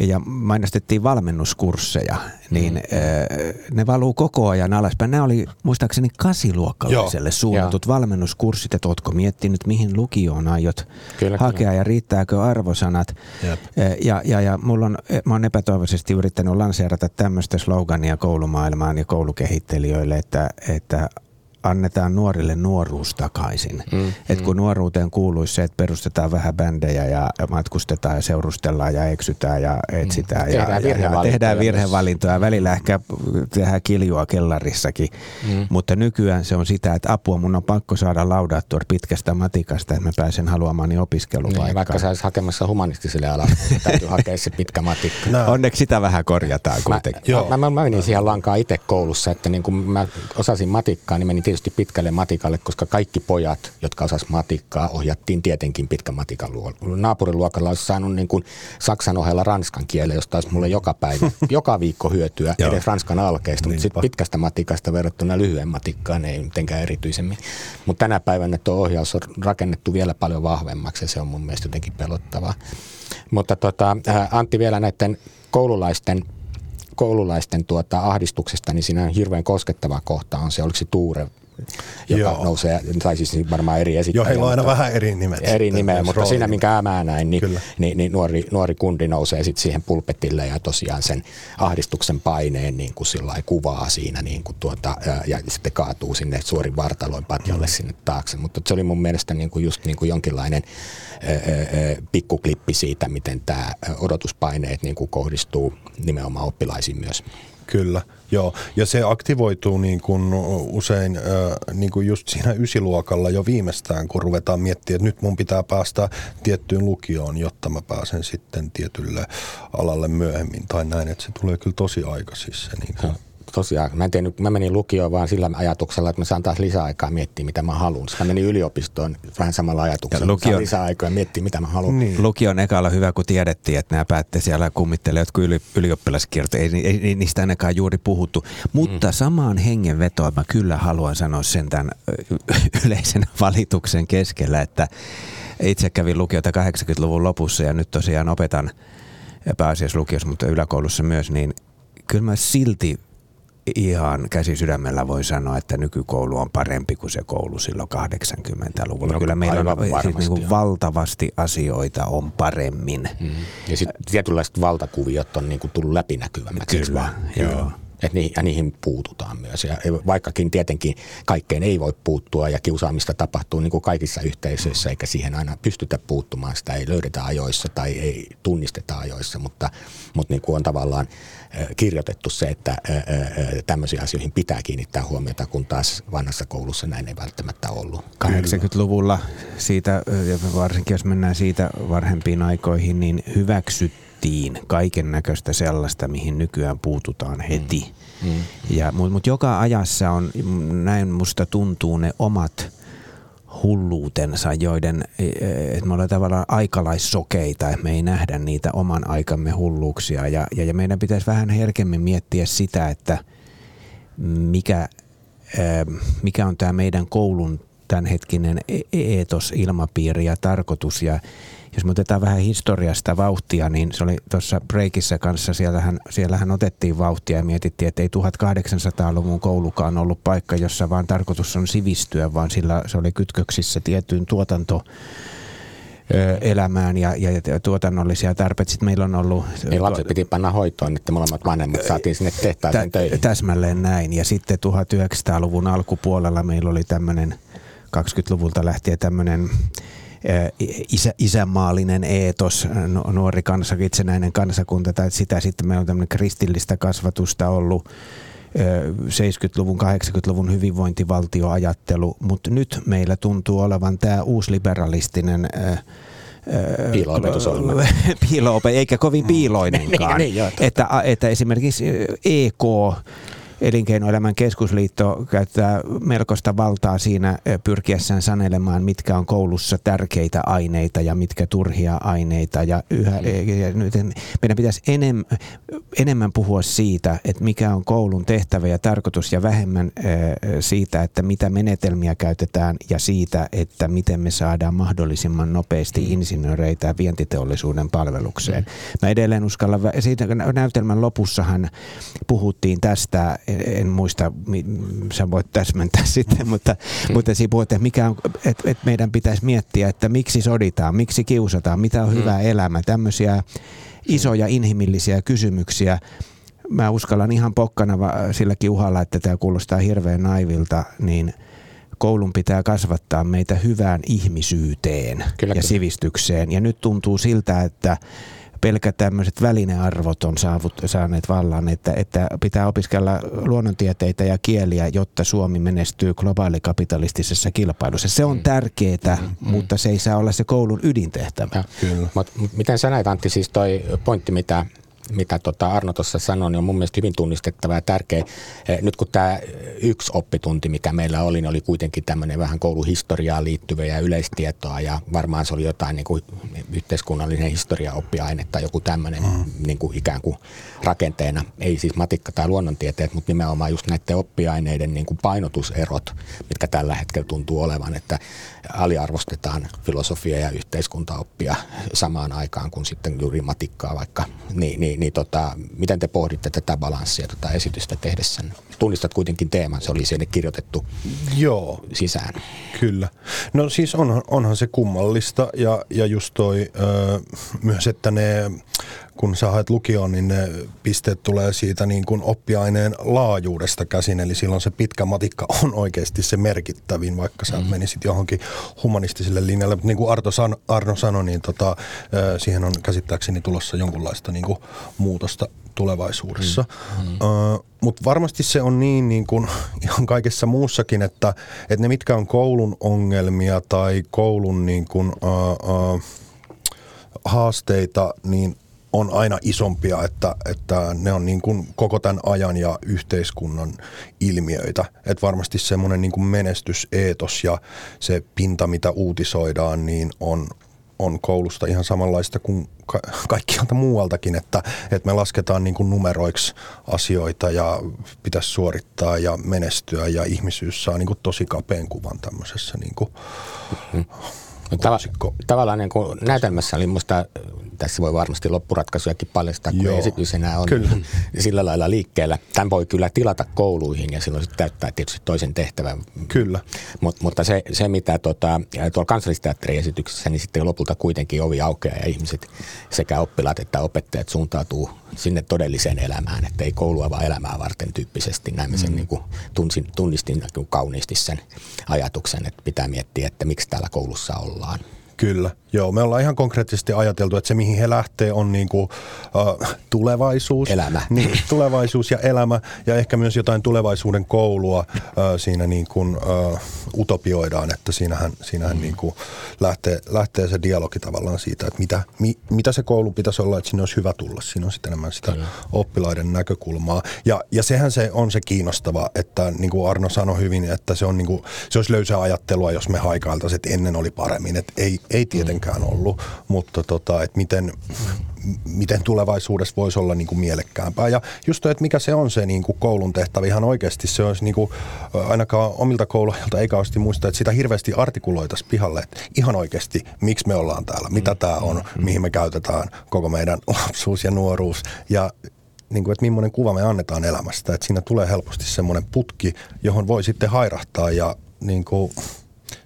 ja mainostettiin valmennuskursseja, niin mm. ne valuu koko ajan alaspäin. Nämä oli muistaakseni kasiluokkalaiselle Joo. suunnatut Joo. valmennuskurssit, että ootko miettinyt, mihin lukioon aiot kyllä, hakea kyllä. ja riittääkö arvosanat. Jep. Ja, ja, ja mulla on, mä oon epätoivoisesti yrittänyt lanseerata tämmöistä slogania koulumaailmaan ja koulukehittelijöille, että, että annetaan nuorille nuoruus takaisin. Mm, Et kun mm. nuoruuteen kuuluisi se, että perustetaan vähän bändejä ja matkustetaan ja seurustellaan ja eksytään ja etsitään mm. ja, tehdään, virhevalintoja ja tehdään virhevalintoja. Välillä ehkä tehdään kiljua kellarissakin, mm. mutta nykyään se on sitä, että apua mun on pakko saada laudattua pitkästä matikasta, että mä pääsen haluamani opiskelupaikkaan. Niin, vaikka sä olisi hakemassa humanistiselle alalle, niin täytyy hakea se pitkä matikka. No. Onneksi sitä vähän korjataan kuitenkin. Mä, mä, mä, mä menin siihen lankaan itse koulussa, että niin kun mä osasin matikkaa, niin menin tietysti pitkälle matikalle, koska kaikki pojat, jotka osas matikkaa, ohjattiin tietenkin pitkän matikan luokalla. Naapuriluokalla olisi saanut niin kuin Saksan ohella ranskan kielen, josta olisi mulle joka päivä, joka viikko hyötyä edes ranskan alkeista, mutta sitten pitkästä matikasta verrattuna lyhyen matikkaan ei mitenkään erityisemmin. Mutta tänä päivänä tuo ohjaus on rakennettu vielä paljon vahvemmaksi ja se on mun mielestä jotenkin pelottavaa. Mutta tota, Antti vielä näiden koululaisten koululaisten tuota ahdistuksesta, niin siinä on hirveän koskettava kohta on se, oliko se Tuure joka Joo. nousee, tai siis varmaan eri esittäjä. Joo, heillä on aina vähän eri nimet. eri nimeä, mutta siinä minkä mä näin, niin, Kyllä. niin, niin nuori, nuori kundi nousee sitten siihen pulpetille ja tosiaan sen ahdistuksen paineen niin kuin sillä kuvaa siinä niin kuin tuota, ja sitten kaatuu sinne suorin vartaloin patjalle Mm. sinne taakse. Mutta se oli mun mielestä niin kuin just niin kuin jonkinlainen ää, ää, pikkuklippi siitä, miten tämä odotuspaineet niin kuin kohdistuu nimenomaan oppilaisiin myös. Kyllä, joo. Ja se aktivoituu niin kuin usein niin kuin just siinä ysiluokalla jo viimeistään, kun ruvetaan miettimään, että nyt mun pitää päästä tiettyyn lukioon, jotta mä pääsen sitten tietylle alalle myöhemmin tai näin. Että se tulee kyllä tosi aikaisin se. Niin kuin. Tosiaan, mä, en tiedä, mä menin lukioon vaan sillä ajatuksella, että mä saan taas lisäaikaa miettiä, mitä mä haluan. Sitten mä menin yliopistoon vähän samalla ajatuksella, Ja että saan lukion- lisäaikaa ja miettiä, mitä mä haluan. Niin. Lukion ekalla hyvä, kun tiedettiin, että nämä päätte siellä kummittelee jotkut yli, ylioppilaskirjoitukset. Ei, ei, ei niistä ainakaan juuri puhuttu. Mutta mm. samaan hengenvetoon mä kyllä haluan sanoa sen tämän yleisen valituksen keskellä, että itse kävin lukiota 80-luvun lopussa ja nyt tosiaan opetan pääasiassa lukiossa, mutta yläkoulussa myös, niin kyllä mä silti ihan käsi sydämellä voin sanoa, että nykykoulu on parempi kuin se koulu silloin 80-luvulla. No, kyllä meillä on siis niin kuin valtavasti asioita on paremmin. Mm. Ja sitten tietynlaiset valtakuviot on niinku tullut läpinäkyvämmäksi. Kyllä, vaan? joo. Et niihin, ja niihin puututaan myös. Ja vaikkakin tietenkin kaikkeen ei voi puuttua ja kiusaamista tapahtuu niin kuin kaikissa yhteisöissä, eikä siihen aina pystytä puuttumaan. Sitä ei löydetä ajoissa tai ei tunnisteta ajoissa, mutta, mutta niin kuin on tavallaan kirjoitettu se, että tämmöisiin asioihin pitää kiinnittää huomiota, kun taas vanhassa koulussa näin ei välttämättä ollut. 80-luvulla siitä, ja varsinkin jos mennään siitä varhempiin aikoihin, niin hyväksyttiin kaiken näköistä sellaista, mihin nykyään puututaan heti. Mm. Ja, Mutta mut joka ajassa on, näin musta tuntuu, ne omat hulluutensa, joiden, että me ollaan tavallaan aikalaissokeita, että me ei nähdä niitä oman aikamme hulluuksia. Ja, ja, ja meidän pitäisi vähän herkemmin miettiä sitä, että mikä, mikä on tämä meidän koulun tämänhetkinen e- eetos, ilmapiiri ja tarkoitus. Ja jos me otetaan vähän historiasta vauhtia, niin se oli tuossa breakissä kanssa, siellähän, siellähän otettiin vauhtia ja mietittiin, että ei 1800-luvun koulukaan ollut paikka, jossa vaan tarkoitus on sivistyä, vaan sillä se oli kytköksissä tiettyyn tuotanto elämään ja, ja, ja tuotannollisia tarpeita. Sitten meillä on ollut... Niin lapset piti panna hoitoon, että molemmat vanhemmat saatiin sinne tehtaaseen Tä, töihin. täsmälleen näin. Ja sitten 1900-luvun alkupuolella meillä oli tämmöinen 20-luvulta lähtien tämmöinen isä, isämaallinen eetos, nu- nuori kansa, itsenäinen kansakunta, tai sitä sitten meillä on tämmöinen kristillistä kasvatusta ollut, ö, 70-luvun, 80-luvun hyvinvointivaltioajattelu, mutta nyt meillä tuntuu olevan tämä uusliberalistinen ö, Piilo-opetusohjelma. piilo eikä kovin piiloinenkaan. Niin, niin, joo, totta. että, että esimerkiksi EK, Elinkeinoelämän keskusliitto käyttää melkoista valtaa siinä pyrkiessään sanelemaan, mitkä on koulussa tärkeitä aineita ja mitkä turhia aineita. Ja yhä, ja nyt meidän pitäisi enem, enemmän puhua siitä, että mikä on koulun tehtävä ja tarkoitus ja vähemmän siitä, että mitä menetelmiä käytetään ja siitä, että miten me saadaan mahdollisimman nopeasti insinööreitä ja vientiteollisuuden palvelukseen. Mä edelleen uskallan, vä- siitä näytelmän lopussahan puhuttiin tästä, en muista, mi- sä voit täsmentää sitten, mutta, mutta siinä puhuttiin, että, mikä on, että, että meidän pitäisi miettiä, että miksi soditaan, miksi kiusataan, mitä on hyvä elämä, tämmöisiä isoja inhimillisiä kysymyksiä. Mä uskallan ihan pokkana silläkin uhalla, että tämä kuulostaa hirveän naivilta, niin koulun pitää kasvattaa meitä hyvään ihmisyyteen Kyllä, ja kyllä. sivistykseen. Ja nyt tuntuu siltä, että pelkät tämmöiset välinearvot on saavut, saaneet vallan, että, että pitää opiskella luonnontieteitä ja kieliä, jotta Suomi menestyy globaalikapitalistisessa kilpailussa. Se on tärkeää, mutta se ei saa olla se koulun ydintehtävä. Ja, Kyllä. Mut miten sä näet Antti, siis toi pointti, mitä, mitä tota Arno tuossa sanoi, niin on mun mielestä hyvin tunnistettava ja tärkeä. Eh, Nyt kun tämä yksi oppitunti, mikä meillä oli, niin oli kuitenkin tämmöinen vähän kouluhistoriaan liittyvä ja yleistietoa ja varmaan se oli jotain niin kuin yhteiskunnallinen historiaoppiaine tai joku tämmöinen mm. niin kuin ikään kuin rakenteena. Ei siis matikka tai luonnontieteet, mutta nimenomaan just näiden oppiaineiden niin kuin painotuserot, mitkä tällä hetkellä tuntuu olevan, että aliarvostetaan filosofia ja yhteiskuntaoppia samaan aikaan kuin sitten juuri matikkaa vaikka, niin, niin, niin, tota, miten te pohditte tätä balanssia tota esitystä tehdessä? Tunnistat kuitenkin teeman, se oli sinne kirjoitettu Joo. sisään. Kyllä. No siis onhan, onhan se kummallista ja, ja just toi ö, myös, että ne kun sä haet lukioon, niin ne pisteet tulee siitä niin kuin oppiaineen laajuudesta käsin, eli silloin se pitkä matikka on oikeasti se merkittävin, vaikka sä mm. menisit johonkin humanistiselle linjalle. Mutta niin kuin Arto San, Arno sanoi, niin tota, siihen on käsittääkseni tulossa jonkunlaista niin kuin muutosta tulevaisuudessa. Mm. Mm. Uh, Mutta varmasti se on niin, niin kuin ihan kaikessa muussakin, että, että ne mitkä on koulun ongelmia tai koulun niin kuin, uh, uh, haasteita, niin on aina isompia, että, että ne on niin kuin koko tämän ajan ja yhteiskunnan ilmiöitä. Että varmasti semmoinen niin menestyseetos ja se pinta, mitä uutisoidaan, niin on, on koulusta ihan samanlaista kuin ka- kaikkialta muualtakin, että, että me lasketaan niin kuin numeroiksi asioita ja pitäisi suorittaa ja menestyä ja ihmisyys saa niin kuin tosi kapean kuvan tämmöisessä niin kuin mm-hmm. No, tava- tavallaan niin kuin näytelmässä oli musta tässä voi varmasti loppuratkaisujakin paljastaa, kun Joo, esitys enää on kyllä. sillä lailla liikkeellä. Tämän voi kyllä tilata kouluihin ja silloin se täyttää tietysti toisen tehtävän. Kyllä. Mut, mutta se, se mitä tota, tuolla kansallisteatteriesityksessä, niin sitten lopulta kuitenkin ovi aukeaa ja ihmiset sekä oppilaat että opettajat suuntautuu sinne todelliseen elämään, että ei koulua vaan elämää varten tyyppisesti. Näin sen mm. niin kuin tunsin, tunnistin kauniisti sen ajatuksen, että pitää miettiä, että miksi täällä koulussa ollaan. Kyllä, joo. Me ollaan ihan konkreettisesti ajateltu, että se mihin he lähtee on niin kuin, uh, tulevaisuus. Elämä. Niin, tulevaisuus ja elämä ja ehkä myös jotain tulevaisuuden koulua uh, siinä niin kuin, uh, utopioidaan, että siinähän, siinähän mm. niin kuin lähtee, lähtee se dialogi tavallaan siitä, että mitä, mi, mitä se koulu pitäisi olla, että sinne olisi hyvä tulla. Siinä on sitten enemmän sitä Kyllä. oppilaiden näkökulmaa. Ja, ja sehän se on se kiinnostava, että niin kuin Arno sanoi hyvin, että se, on niin kuin, se olisi löysää ajattelua, jos me haikailtaisiin, että ennen oli paremmin. Että ei, ei tietenkään ollut, mutta tota, että miten, miten tulevaisuudessa voisi olla niin kuin mielekkäämpää. Ja just toi, että mikä se on se niin kuin koulun tehtävä ihan oikeasti, se olisi niin kuin, ainakaan omilta kouluilta ei kauheasti muista, että sitä hirveästi artikuloitaisiin pihalle, että ihan oikeasti, miksi me ollaan täällä, mitä tämä on, mm-hmm. mihin me käytetään koko meidän lapsuus ja nuoruus ja niin kuin, että millainen kuva me annetaan elämästä. Että siinä tulee helposti semmoinen putki, johon voi sitten hairahtaa ja niin kuin,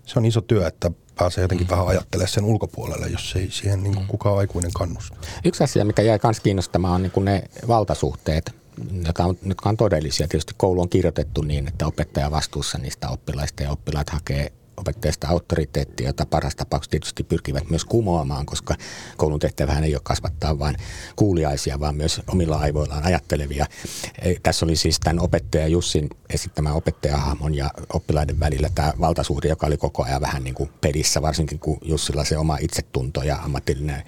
se on iso työ, että pääsee jotenkin mm. vähän ajattelemaan sen ulkopuolelle, jos ei siihen niin kuin mm. kukaan aikuinen kannusta. Yksi asia, mikä jäi myös kiinnostamaan, on niin kuin ne valtasuhteet, jotka on, jotka on todellisia. Tietysti koulu on kirjoitettu niin, että opettaja vastuussa niistä oppilaista ja oppilaat hakee opettajasta auktoriteettia, jota parasta tapauksessa tietysti pyrkivät myös kumoamaan, koska koulun tehtävähän ei ole kasvattaa vain kuuliaisia, vaan myös omilla aivoillaan ajattelevia. Tässä oli siis tämän opettaja Jussin esittämä opettajahahmon ja oppilaiden välillä tämä valtasuhde, joka oli koko ajan vähän niin kuin pelissä, varsinkin kun Jussilla se oma itsetunto ja ammatillinen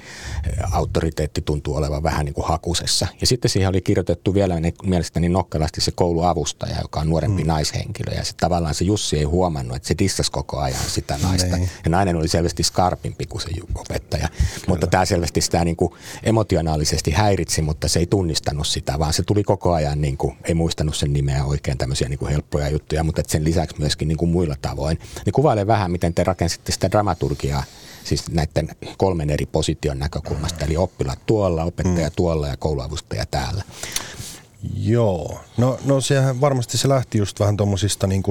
auktoriteetti tuntuu olevan vähän niin kuin hakusessa. Ja sitten siihen oli kirjoitettu vielä mielestäni nokkelasti se kouluavustaja, joka on nuorempi mm. naishenkilö. Ja se, tavallaan se Jussi ei huomannut, että se dissasi koko ajan sitä naista. Niin. Ja nainen oli selvästi skarpimpi kuin se opettaja. Kyllä. Mutta tämä selvästi sitä niin kuin emotionaalisesti häiritsi, mutta se ei tunnistanut sitä, vaan se tuli koko ajan, niin kuin, ei muistanut sen nimeä oikein, tämmöisiä niin kuin helppoja juttuja, mutta sen lisäksi myöskin niin kuin muilla tavoin. Niin kuvaile vähän, miten te rakensitte sitä dramaturgiaa siis näiden kolmen eri position näkökulmasta, eli oppilaat tuolla, opettaja mm. tuolla ja kouluavustaja täällä. Joo, no, no sehän varmasti se lähti just vähän tuommoisista niin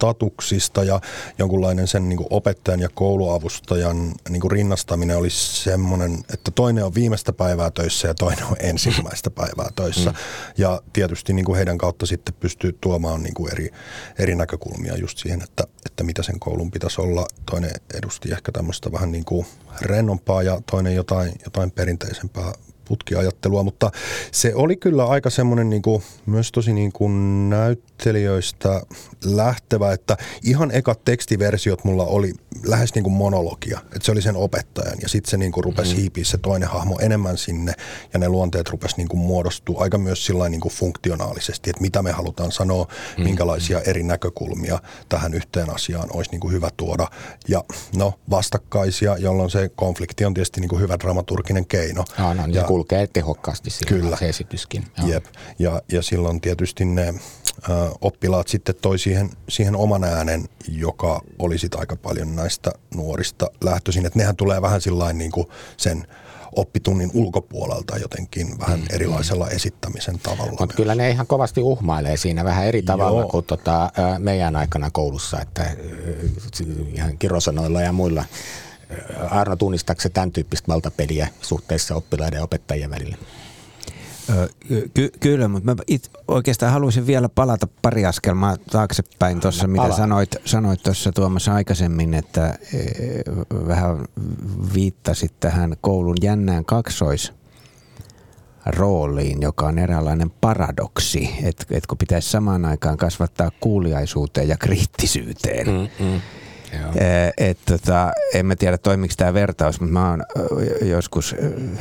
statuksista ja jonkunlainen sen niin kuin opettajan ja kouluavustajan niin kuin rinnastaminen olisi semmoinen, että toinen on viimeistä päivää töissä ja toinen on ensimmäistä päivää töissä. Mm. Ja tietysti niin kuin heidän kautta sitten pystyy tuomaan niin kuin eri, eri näkökulmia just siihen, että, että mitä sen koulun pitäisi olla. Toinen edusti ehkä tämmöistä vähän niin kuin rennompaa ja toinen jotain, jotain perinteisempää putkiajattelua, mutta se oli kyllä aika semmoinen niin kuin, myös tosi niin kuin näyttelijöistä lähtevä, että ihan ekat tekstiversiot mulla oli lähes niin kuin monologia, että se oli sen opettajan ja sitten se niin kuin rupesi mm. hiipiä se toinen hahmo enemmän sinne ja ne luonteet rupesi niin kuin muodostua aika myös sillä niin kuin funktionaalisesti, että mitä me halutaan sanoa, mm. minkälaisia eri näkökulmia tähän yhteen asiaan olisi niin kuin hyvä tuoda ja no vastakkaisia, jolloin se konflikti on tietysti niin kuin hyvä dramaturginen keino. Ah, no, niin ja, kulkee tehokkaasti silloin Kyllä. se esityskin. Joo. Jep. Ja, ja silloin tietysti ne ö, oppilaat sitten toi siihen, siihen oman äänen, joka oli sitten aika paljon näistä nuorista lähtöisin. Että nehän tulee vähän sillain niin kuin sen oppitunnin ulkopuolelta jotenkin vähän mm. erilaisella esittämisen tavalla. Mutta kyllä ne ihan kovasti uhmailee siinä vähän eri tavalla Joo. kuin tota, meidän aikana koulussa, että ihan kirosanoilla ja muilla. Arno, tunnistaako tämän tyyppistä valtapeliä suhteessa oppilaiden ja opettajien välillä? Ky- kyllä, mutta mä it, oikeastaan haluaisin vielä palata pari askelmaa taaksepäin tuossa, mitä sanoit, sanoit tuossa Tuomas aikaisemmin, että e, vähän viittasit tähän koulun jännään kaksois rooliin, joka on eräänlainen paradoksi, että et kun pitäisi samaan aikaan kasvattaa kuuliaisuuteen ja kriittisyyteen. Mm, mm et, tota, en mä tiedä toimiko tämä vertaus, mutta mä oon joskus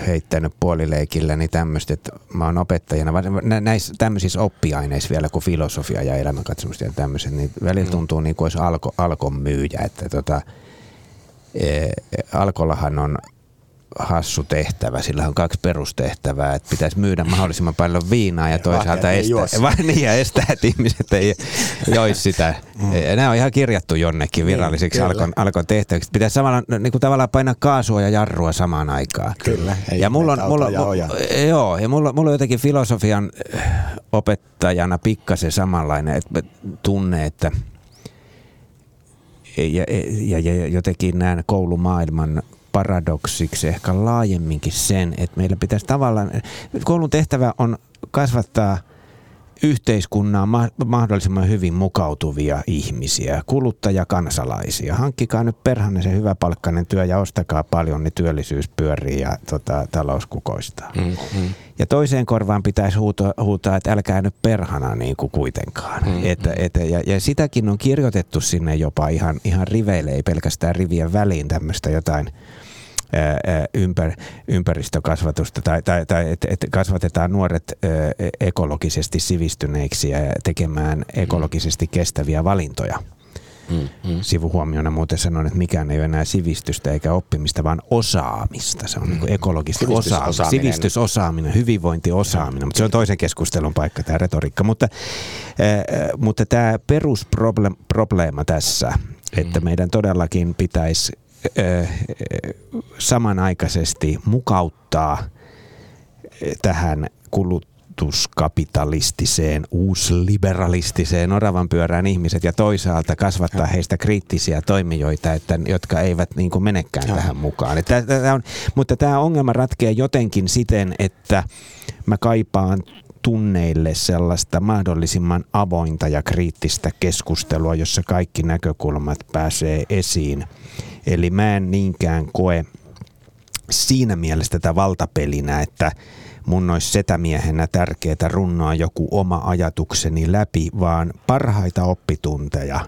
heittänyt puolileikillä niin tämmöistä, että mä oon opettajana, näissä tämmöisissä oppiaineissa vielä kuin filosofia ja elämänkatsomusta ja tämmöiset, niin välillä mm. tuntuu niin kuin olisi alko, alkon myyjä, että tota, e, alkollahan on hassu tehtävä. Sillä on kaksi perustehtävää, että pitäisi myydä mahdollisimman paljon viinaa ja toisaalta estää, vaan niin, ja estää, että ihmiset ei joisi sitä. Mm. Nämä on ihan kirjattu jonnekin niin, virallisiksi niin, alkon, alkon tehtäviksi. Pitäisi samalla, niin kuin tavallaan painaa kaasua ja jarrua samaan aikaan. Kyllä. ja mulla on, mulla, ja mulla, joo, ja mulla, mulla on jotenkin filosofian eh, opettajana pikkasen samanlainen että tunne, että ja, ja, ja jotenkin näen koulumaailman paradoksiksi ehkä laajemminkin sen, että meillä pitäisi tavallaan, koulun tehtävä on kasvattaa yhteiskunnan mahdollisimman hyvin mukautuvia ihmisiä, kuluttajakansalaisia. Hankkikaa nyt perhanne se hyväpalkkainen työ ja ostakaa paljon, niin työllisyys pyörii ja tota, talous kukoistaa. Mm-hmm. Ja toiseen korvaan pitäisi huutaa, huutaa että älkää nyt perhana niin kuin kuitenkaan. Mm-hmm. Et, et, ja, ja sitäkin on kirjoitettu sinne jopa ihan, ihan riveille, ei pelkästään rivien väliin tämmöistä jotain – ympär, ympäristökasvatusta tai, tai, tai että et kasvatetaan nuoret ekologisesti sivistyneiksi ja tekemään ekologisesti kestäviä valintoja. Mm, mm. Sivuhuomiona muuten sanon, että mikään ei ole enää sivistystä eikä oppimista, vaan osaamista. Se on mm. niin ekologista osaamista. Sivistysosaaminen, hyvinvointiosaaminen, mutta se on toisen keskustelun paikka tämä retoriikka. Mutta, äh, mutta tämä perusprobleema tässä, että mm. meidän todellakin pitäisi samanaikaisesti mukauttaa tähän kulutuskapitalistiseen, uusliberalistiseen oravan pyörään ihmiset ja toisaalta kasvattaa heistä kriittisiä toimijoita, että, jotka eivät niin kuin menekään ja. tähän mukaan. Että, tämä on, mutta tämä ongelma ratkeaa jotenkin siten, että mä kaipaan tunneille sellaista mahdollisimman avointa ja kriittistä keskustelua, jossa kaikki näkökulmat pääsee esiin – Eli mä en niinkään koe siinä mielessä tätä valtapelinä, että mun olisi setämiehenä tärkeää runnoa joku oma ajatukseni läpi, vaan parhaita oppitunteja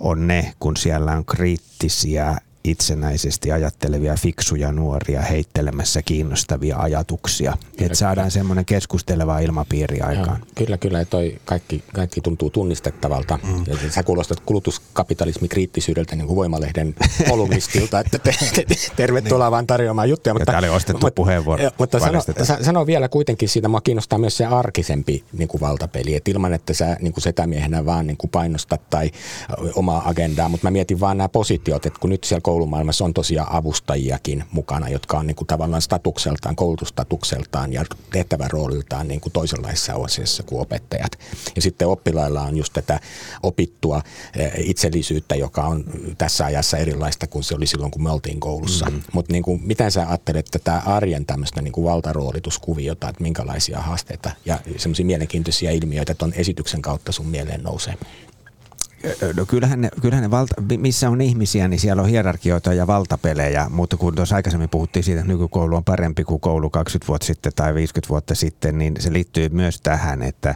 on ne, kun siellä on kriittisiä itsenäisesti ajattelevia fiksuja nuoria heittelemässä kiinnostavia ajatuksia. Että saadaan semmoinen keskusteleva ilmapiiri aikaan. Joo, kyllä, kyllä. Toi kaikki, kaikki tuntuu tunnistettavalta. Mm. Ja sä kuulostat kulutuskapitalismi kriittisyydeltä niin kuin Voimalehden kolumnistilta, että te, te, te, tervetuloa niin. vaan tarjoamaan juttuja. Mutta, ja tämä oli ostettu mutta, puheenvuoro. Mutta sano, sano, vielä kuitenkin siitä, mua kiinnostaa myös se arkisempi niin kuin valtapeli. Että ilman, että sä niin kuin setämiehenä vaan niin kuin painostat tai omaa agendaa, mutta mä mietin vaan nämä positiot, että kun nyt siellä koulumaailmassa on tosiaan avustajiakin mukana, jotka on niin kuin tavallaan statukseltaan, koulutustatukseltaan ja tehtävän rooliltaan niin kuin toisenlaisessa asiassa kuin opettajat. Ja sitten oppilailla on just tätä opittua eh, itsellisyyttä, joka on tässä ajassa erilaista kuin se oli silloin, kun me oltiin koulussa. Mm-hmm. Mutta niin kuin, miten sä ajattelet tätä arjen tämmöistä niin kuin valtaroolituskuviota, että minkälaisia haasteita ja semmoisia mielenkiintoisia ilmiöitä tuon esityksen kautta sun mieleen nousee? No kyllähän ne, kyllähän ne valta, missä on ihmisiä, niin siellä on hierarkioita ja valtapelejä, mutta kun tuossa aikaisemmin puhuttiin siitä, että nykykoulu on parempi kuin koulu 20 vuotta sitten tai 50 vuotta sitten, niin se liittyy myös tähän, että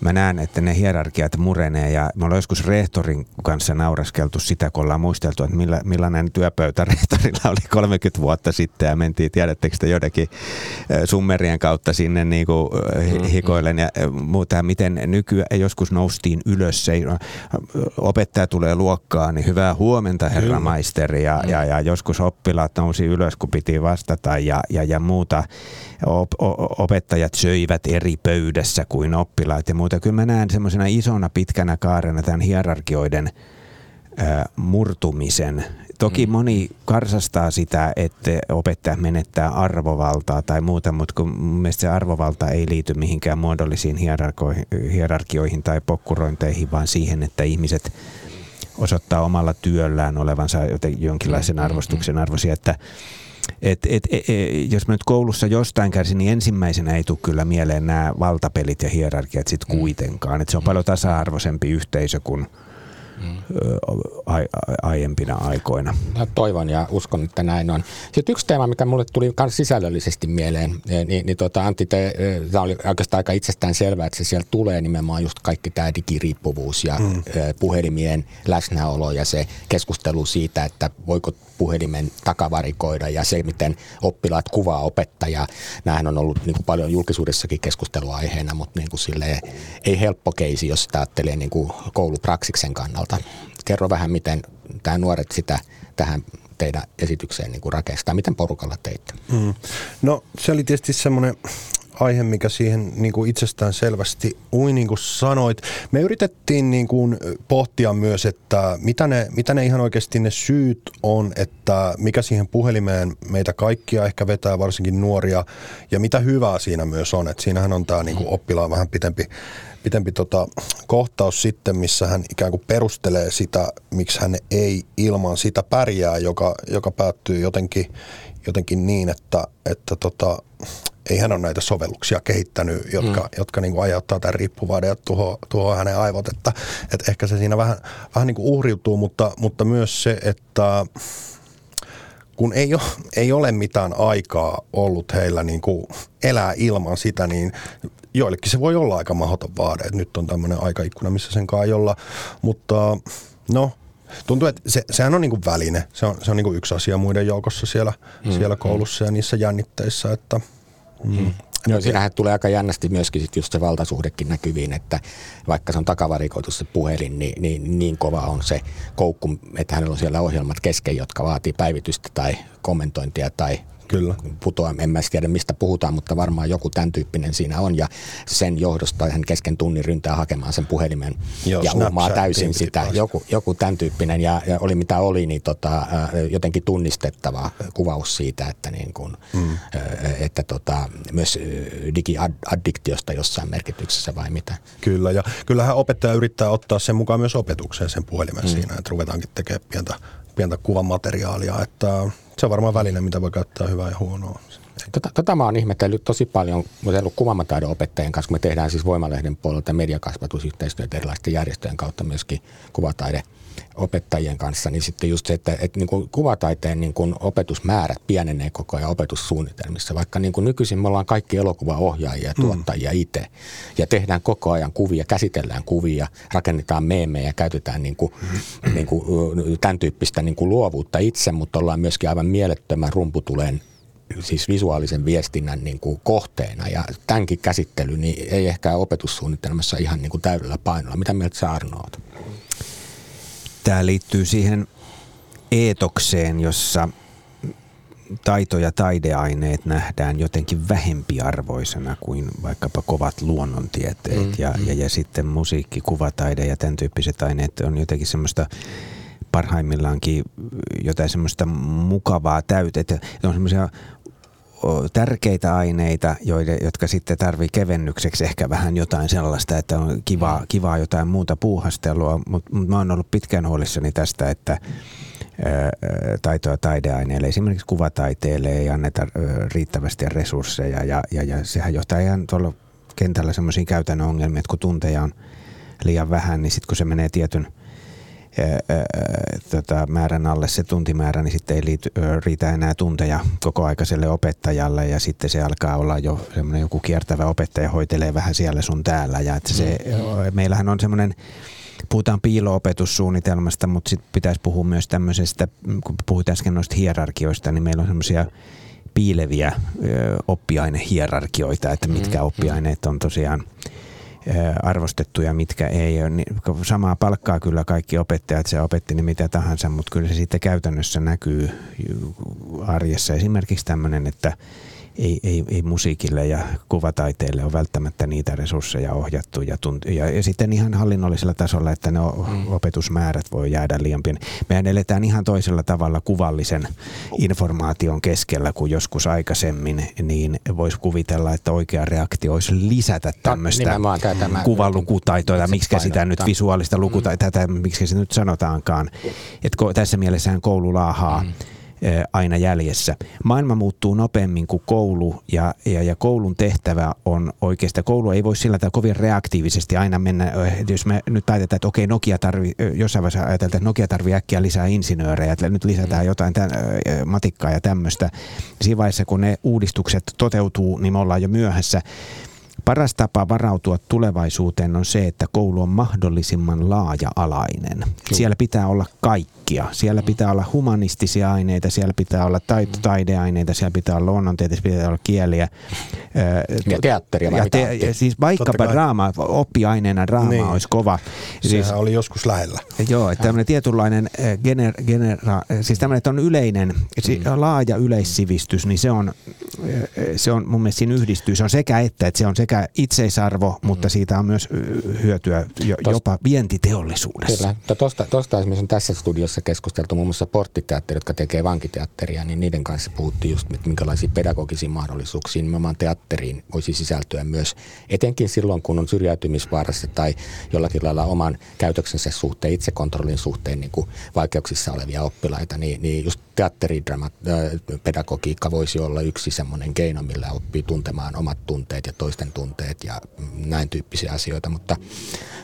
mä näen, että ne hierarkiat murenee ja me ollaan joskus rehtorin kanssa nauraskeltu sitä, kun ollaan muisteltu, että millä, millainen työpöytä rehtorilla oli 30 vuotta sitten ja mentiin, tiedättekö te joidenkin summerien kautta sinne niin kuin mm-hmm. hikoillen ja muuta, miten nykyään joskus noustiin ylös, se opettaja tulee luokkaan, niin hyvää huomenta herra Kyllä. maisteri ja, ja, ja joskus oppilaat nousi ylös, kun piti vastata ja, ja, ja muuta. Op, opettajat söivät eri pöydässä kuin oppilaat ja muuta. Kyllä mä näen semmoisena isona pitkänä kaarena tämän hierarkioiden murtumisen. Toki mm. moni karsastaa sitä, että opettaja menettää arvovaltaa tai muuta, mutta kun mun mielestä se arvovalta ei liity mihinkään muodollisiin hierarkioihin tai pokkurointeihin, vaan siihen, että ihmiset osoittaa omalla työllään olevansa joten jonkinlaisen mm, mm, arvostuksen arvoisia, että et, et, et, et, jos mä nyt koulussa jostain kärsin, niin ensimmäisenä ei tule kyllä mieleen nämä valtapelit ja hierarkiat sitten kuitenkaan. Et se on paljon tasa-arvoisempi yhteisö kuin – mm. aiempina aikoina. Mä toivon ja uskon, että näin on. Sitten yksi teema, mikä mulle tuli myös sisällöllisesti mieleen, e, niin, niin tuota, Antti, te, e, tämä oli oikeastaan aika itsestään selvää, että se siellä tulee nimenomaan just kaikki tämä digiriippuvuus ja mm. E, puhelimien läsnäolo ja se keskustelu siitä, että voiko puhelimen takavarikoida ja se, miten oppilaat kuvaa opettajaa. Nämähän on ollut niin kuin paljon julkisuudessakin keskusteluaiheena, mutta niin kuin silleen, ei helppo keisi, jos sitä ajattelee niin kuin koulupraksiksen kannalta. Kerro vähän, miten tämä nuoret sitä tähän teidän esitykseen niin kuin rakastaa. Miten porukalla teitte? Mm. No se oli tietysti semmoinen aihe, mikä siihen niin kuin itsestään selvästi ui, niin kuin sanoit. Me yritettiin niin kuin pohtia myös, että mitä ne, mitä ne ihan oikeasti ne syyt on, että mikä siihen puhelimeen meitä kaikkia ehkä vetää, varsinkin nuoria, ja mitä hyvää siinä myös on. Että siinähän on tämä niin kuin oppilaan vähän pitempi pitempi tota, kohtaus sitten, missä hän ikään kuin perustelee sitä, miksi hän ei ilman sitä pärjää, joka, joka päättyy jotenkin, jotenkin niin, että, että tota, ei hän ole näitä sovelluksia kehittänyt, jotka, mm. jotka niin kuin aiheuttaa tämän riippuvauden ja tuho, tuho hänen aivot. Että, että ehkä se siinä vähän, vähän niin kuin uhriutuu, mutta, mutta myös se, että kun ei ole, ei ole mitään aikaa ollut heillä niin kuin elää ilman sitä, niin joillekin se voi olla aika mahdoton vaade, että nyt on tämmöinen aikaikkuna, missä sen kai olla, mutta no Tuntuu, että se, sehän on niin kuin väline. Se on, se on niin kuin yksi asia muiden joukossa siellä, mm, siellä mm. koulussa ja niissä jännitteissä. Että, mm. Mm. No siinähän tulee aika jännästi myöskin sit just se valtasuhdekin näkyviin, että vaikka se on takavarikoitu se puhelin, niin, niin, niin kova on se koukku, että hänellä on siellä ohjelmat kesken, jotka vaatii päivitystä tai kommentointia tai Kyllä. putoa. En mä tiedä, mistä puhutaan, mutta varmaan joku tämän tyyppinen siinä on. Ja sen johdosta hän kesken tunnin ryntää hakemaan sen puhelimen Joo, ja uhmaa täysin sitä. Joku, joku tämän tyyppinen ja, ja oli mitä oli, niin tota, jotenkin tunnistettava kuvaus siitä, että, niin kun, mm. että tota, myös digiaddiktiosta jossain merkityksessä vai mitä. Kyllä, ja kyllähän opettaja yrittää ottaa sen mukaan myös opetukseen sen puhelimen mm. siinä, että ruvetaankin tekemään pientä, pientä kuvamateriaalia, että se on varmaan väline, mitä voi käyttää hyvää ja huonoa. Tota, tota mä oon ihmetellyt tosi paljon, mä ollut kuvamataidon opettajien kanssa, kun me tehdään siis Voimalehden puolelta mediakasvatusyhteistyötä erilaisten järjestöjen kautta myöskin kuvataide opettajien kanssa, niin sitten just se, että, että niin kuin kuvataiteen niin kuin opetusmäärät pienenee koko ajan opetussuunnitelmissa, vaikka niin kuin nykyisin me ollaan kaikki elokuvaohjaajia ja mm. tuottajia mm. itse, ja tehdään koko ajan kuvia, käsitellään kuvia, rakennetaan meemejä, käytetään niin kuin, mm. niin kuin, tämän tyyppistä niin kuin luovuutta itse, mutta ollaan myöskin aivan mielettömän rumputuleen siis visuaalisen viestinnän niin kuin kohteena ja tämänkin käsittely niin ei ehkä opetussuunnitelmassa ihan niin kuin täydellä painolla. Mitä mieltä sä Arno oot? Tämä liittyy siihen eetokseen, jossa taito- ja taideaineet nähdään jotenkin vähempiarvoisena kuin vaikkapa kovat luonnontieteet mm, ja, mm. Ja, ja sitten musiikki, kuvataide ja tämän tyyppiset aineet on jotenkin semmoista parhaimmillaankin jotain semmoista mukavaa täytettä. On semmoisia tärkeitä aineita, joiden, jotka sitten tarvii kevennykseksi ehkä vähän jotain sellaista, että on kivaa, kivaa jotain muuta puuhastelua, mutta mut mä oon ollut pitkään huolissani tästä, että taito- ja taideaineille, esimerkiksi kuvataiteelle ei anneta riittävästi resursseja ja, ja, ja sehän johtaa ihan tuolla kentällä semmoisiin käytännön ongelmiin, että kun tunteja on liian vähän, niin sitten kun se menee tietyn – tota, määrän alle se tuntimäärä, niin sitten ei liity, riitä enää tunteja kokoaikaiselle opettajalle ja sitten se alkaa olla jo semmoinen joku kiertävä opettaja hoitelee vähän siellä sun täällä ja että se, mm. meillähän on semmoinen puhutaan piilo-opetussuunnitelmasta, mutta sitten pitäisi puhua myös tämmöisestä, kun puhuit äsken noista hierarkioista, niin meillä on semmoisia piileviä oppiainehierarkioita, että mitkä mm. oppiaineet on tosiaan arvostettuja, mitkä ei ole. Niin samaa palkkaa kyllä kaikki opettajat, se opetti ne mitä tahansa, mutta kyllä se sitten käytännössä näkyy arjessa. Esimerkiksi tämmöinen, että ei, ei, ei musiikille ja kuvataiteelle ole välttämättä niitä resursseja ohjattu. Ja, tunt, ja, ja sitten ihan hallinnollisella tasolla, että ne mm. opetusmäärät voi jäädä liian pieni. Mehän eletään ihan toisella tavalla kuvallisen informaation keskellä kuin joskus aikaisemmin, niin voisi kuvitella, että oikea reaktio olisi lisätä tämmöistä kuvalukutaitoa, miksi sitä nyt visuaalista lukutaitoa, mm. tätä, miksi se nyt sanotaankaan. Että tässä mielessähän koulu laahaa mm aina jäljessä. Maailma muuttuu nopeammin kuin koulu ja, ja, ja koulun tehtävä on oikeastaan, koulu ei voi sillä tavalla kovin reaktiivisesti aina mennä, jos me nyt päätetään, että okei Nokia tarvii, jossain vaiheessa ajatellaan, että Nokia tarvii äkkiä lisää insinöörejä, että nyt lisätään mm. jotain tämän, matikkaa ja tämmöistä. Siinä vaiheessa, kun ne uudistukset toteutuu, niin me ollaan jo myöhässä. Paras tapa varautua tulevaisuuteen on se, että koulu on mahdollisimman laaja-alainen. Siellä pitää olla kaikkia. Siellä pitää olla humanistisia aineita, siellä pitää olla taito- taideaineita, siellä pitää olla luonnontieteessä, pitää olla kieliä. Ja teatteria. Ja te, ja siis vaikkapa draama, oppiaineena draama niin. olisi kova. Sehän siis, oli joskus lähellä. Joo, että tämmöinen tietynlainen gener, genera, siis tämmöinen, että on yleinen, mm. laaja yleissivistys, niin se on, se on mun mielestä siinä yhdistyy. Se on sekä että, että se on sekä itseisarvo, mm. mutta siitä on myös hyötyä jo, Tost, jopa vientiteollisuudessa. Kyllä. Tuosta, tuosta esimerkiksi on tässä studiossa keskusteltu muun muassa porttiteatteri, jotka tekee vankiteatteria, niin niiden kanssa puhuttiin just, että minkälaisia pedagogisia mahdollisuuksia nimenomaan teatteriin voisi sisältyä myös, etenkin silloin, kun on syrjäytymisvaarassa tai jollakin lailla oman käytöksensä suhteen, itsekontrollin suhteen niin kuin vaikeuksissa olevia oppilaita, niin, niin just teatteripedagogiikka voisi olla yksi semmoinen keino, millä oppii tuntemaan omat tunteet ja toisten tunteet ja näin tyyppisiä asioita, mutta,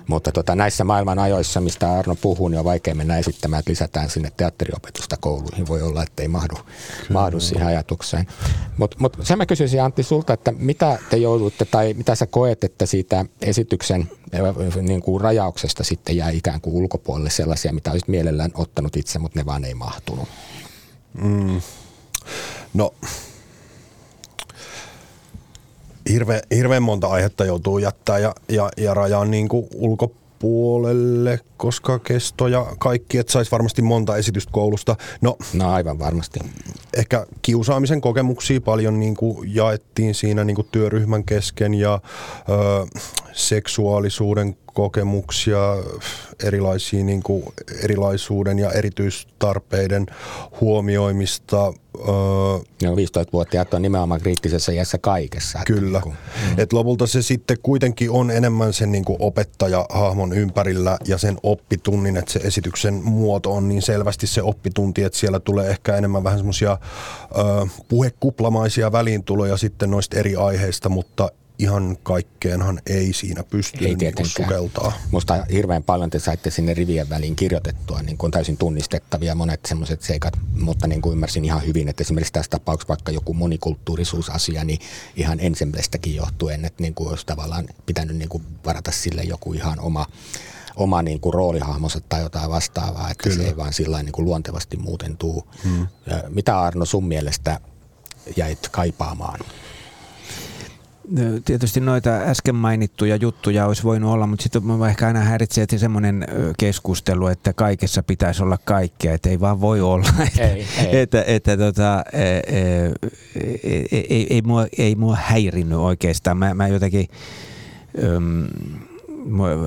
mutta tota, näissä maailman ajoissa, mistä Arno puhuu, niin on vaikea mennä esittämään, että lisätään sinne teatteriopetusta kouluihin. Voi olla, että ei mahdu, mahdu siihen ajatukseen. Mutta mut sen mä kysyisin Antti sulta, että mitä te joudutte tai mitä sä koet, että siitä esityksen niin kuin rajauksesta sitten jää ikään kuin ulkopuolelle sellaisia, mitä olisit mielellään ottanut itse, mutta ne vaan ei mahtunut? Mm. No, hirve, hirveän monta aihetta joutuu jättää ja, ja, ja rajaan niin kuin ulkopuolelle, koska kesto ja kaikki, että saisi varmasti monta esitystä koulusta. No, no aivan varmasti. Ehkä kiusaamisen kokemuksia paljon niin kuin jaettiin siinä niin kuin työryhmän kesken ja ö, seksuaalisuuden kokemuksia, erilaisia niin kuin erilaisuuden ja erityistarpeiden huomioimista. No 15-vuotiaat on nimenomaan kriittisessä iässä kaikessa. Kyllä. Niin kuin, mm. Et lopulta se sitten kuitenkin on enemmän sen niin kuin opettajahahmon ympärillä ja sen oppitunnin, että se esityksen muoto on niin selvästi se oppitunti, että siellä tulee ehkä enemmän vähän semmoisia puhekuplamaisia väliintuloja sitten noista eri aiheista, mutta ihan kaikkeenhan ei siinä pysty ei niin sukeltaa. Musta hirveän paljon te saitte sinne rivien väliin kirjoitettua niin kuin täysin tunnistettavia monet semmoiset seikat, mutta niin kuin ymmärsin ihan hyvin, että esimerkiksi tässä tapauksessa vaikka joku monikulttuurisuusasia, niin ihan ensemblestäkin johtuen, että niin kuin olisi tavallaan pitänyt niin kuin varata sille joku ihan oma oma niin kuin roolihahmonsa tai jotain vastaavaa, että Kyllä. se ei vaan sillä niin kuin luontevasti muuten tuu. Hmm. Mitä Arno sun mielestä jäit kaipaamaan? Tietysti noita äsken mainittuja juttuja olisi voinut olla, mutta sitten ehkä aina häiritsee semmoinen keskustelu, että kaikessa pitäisi olla kaikkea, että ei vaan voi olla. Ei, ei. että, että tota, ei, ei, ei, mua, ei mua häirinnyt oikeastaan. Mä, mä jotenkin... Öm,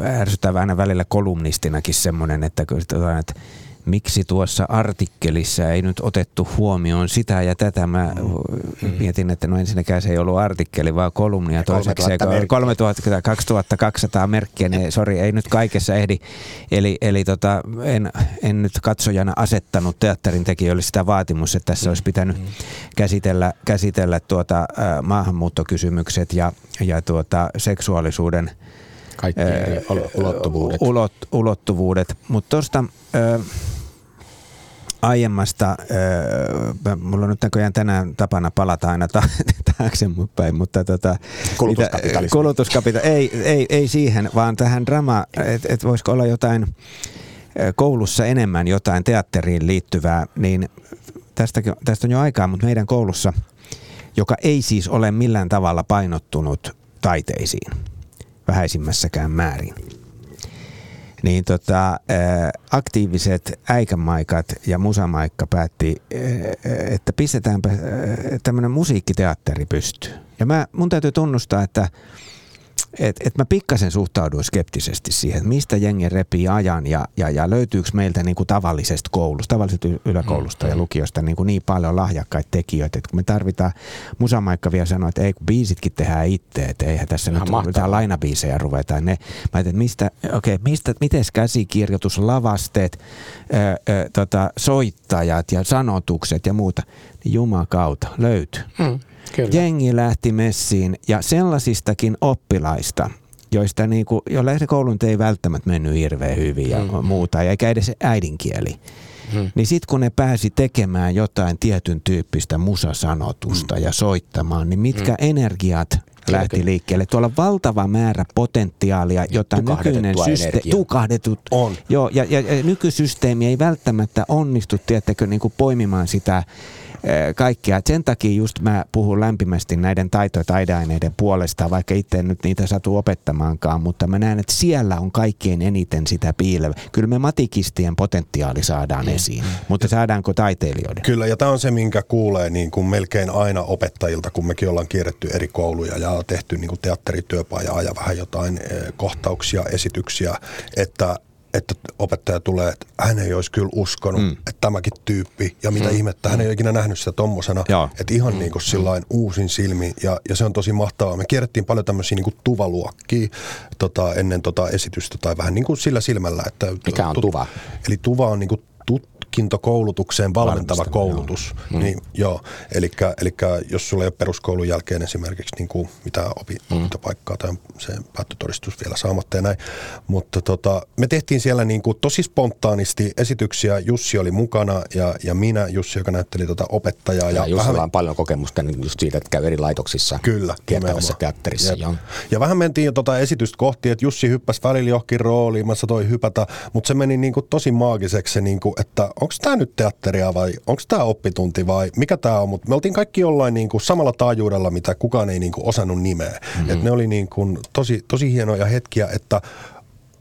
ärsyttää vähän välillä kolumnistinakin semmoinen, että, että miksi tuossa artikkelissa ei nyt otettu huomioon sitä ja tätä. Mä mm. mietin, että no ensinnäkään se ei ollut artikkeli, vaan kolumni ja toiseksi 3000, 2200 merkkiä, niin sori, ei nyt kaikessa ehdi. Eli, eli tota, en, en nyt katsojana asettanut teatterin tekijöille sitä vaatimus, että tässä olisi pitänyt mm. käsitellä, käsitellä tuota, äh, maahanmuuttokysymykset ja, ja tuota, seksuaalisuuden kaikki ulottuvuudet. Ulot, ulottuvuudet. Mutta tuosta aiemmasta, äh, mulla on nyt näköjään tänään tapana palata aina ta- taaksepäin, mutta tota, kulutuskapitalismi. Kulutuskapita- ei, ei, ei siihen, vaan tähän drama, että et voisiko olla jotain koulussa enemmän jotain teatteriin liittyvää, niin tästä, tästä on jo aikaa, mutta meidän koulussa, joka ei siis ole millään tavalla painottunut taiteisiin, vähäisimmässäkään määrin, niin tota, aktiiviset äikämaikat ja musamaikka päätti, että pistetäänpä tämmöinen musiikkiteatteri pystyyn. Ja mä, mun täytyy tunnustaa, että et, et mä pikkasen suhtauduin skeptisesti siihen, että mistä jengi repii ajan ja, ja, ja löytyykö meiltä niin kuin tavallisesta koulusta, tavallisesta yläkoulusta mm, ja lukiosta niin, kuin niin paljon lahjakkaita tekijöitä, että kun me tarvitaan, Musamaikka vielä sanoi, että ei kun biisitkin tehdään itse, että eihän tässä Ihan nyt mitään lainabiisejä ruveta. Ne, mä että mistä, okei, okay, mistä, miten käsikirjoitus, lavasteet, ö, ö, tota, soittajat ja sanotukset ja muuta, niin jumakauta löytyy. Mm. Kyllä. Jengi lähti messiin ja sellaisistakin oppilaista, joista niinku, joilla se koulun ei välttämättä mennyt hirveän hyvin ja mm. muuta, ja eikä edes äidinkieli. Hmm. Niin sitten kun ne pääsi tekemään jotain tietyn tyyppistä musasanotusta hmm. ja soittamaan, niin mitkä hmm. energiat lähti liikkeelle. Tuolla on valtava määrä potentiaalia, jota nykyinen systeemi, tukahdetut, on. Joo, ja, ja, ja nykysysteemi ei välttämättä onnistu, tiettäkö, niin kuin poimimaan sitä kaikkea. Sen takia just mä puhun lämpimästi näiden taito- ja taideaineiden puolesta, vaikka itse nyt niitä satu opettamaankaan, mutta mä näen, että siellä on kaikkein eniten sitä piilevä. Kyllä me matikistien potentiaali saadaan mm. esiin, mutta saadaanko taiteilijoiden? Kyllä, ja tämä on se, minkä kuulee niin kuin melkein aina opettajilta, kun mekin ollaan kierretty eri kouluja ja tehty niin kuin teatterityöpajaa ja vähän jotain kohtauksia, esityksiä, että että opettaja tulee, että hän ei olisi kyllä uskonut, mm. että tämäkin tyyppi, ja mitä mm. ihmettä, hän ei ole ikinä nähnyt sitä tommosena, Joo. että ihan mm. niin kuin sillain uusin silmi, ja, ja se on tosi mahtavaa. Me kierrettiin paljon tämmöisiä niin kuin tuvaluokkia tota, ennen tota esitystä, tai vähän niin kuin sillä silmällä, että... Mikä on tu, tuva? Eli tuva on niin kuin tutkintokoulutukseen valmentava koulutus. Joo. Mm. Niin, joo. Elikkä, elikkä jos sulla ei ole peruskoulun jälkeen esimerkiksi niin kuin mitä opi, mm. opintopaikkaa tai se päättötodistus vielä saamatta ja näin. Mutta tota, me tehtiin siellä niin kuin tosi spontaanisti esityksiä. Jussi oli mukana ja, ja minä, Jussi, joka näytteli tota opettajaa. Ja, ja Jussilla vähän... on paljon kokemusta niin just siitä, että käy eri laitoksissa Kyllä, kiertävässä teatterissa. Ja, ja vähän mentiin jo tota esitystä kohti, että Jussi hyppäsi välillä johonkin rooliin, mä toi hypätä, mutta se meni niin kuin tosi maagiseksi se, niin kuin, että onko tämä nyt teatteria vai onko tämä oppitunti vai mikä tämä on, mutta me oltiin kaikki jollain niin kuin samalla taajuudella, mitä kukaan ei niin kuin osannut nimeä. Mm-hmm. Et ne oli niin kuin tosi, tosi hienoja hetkiä, että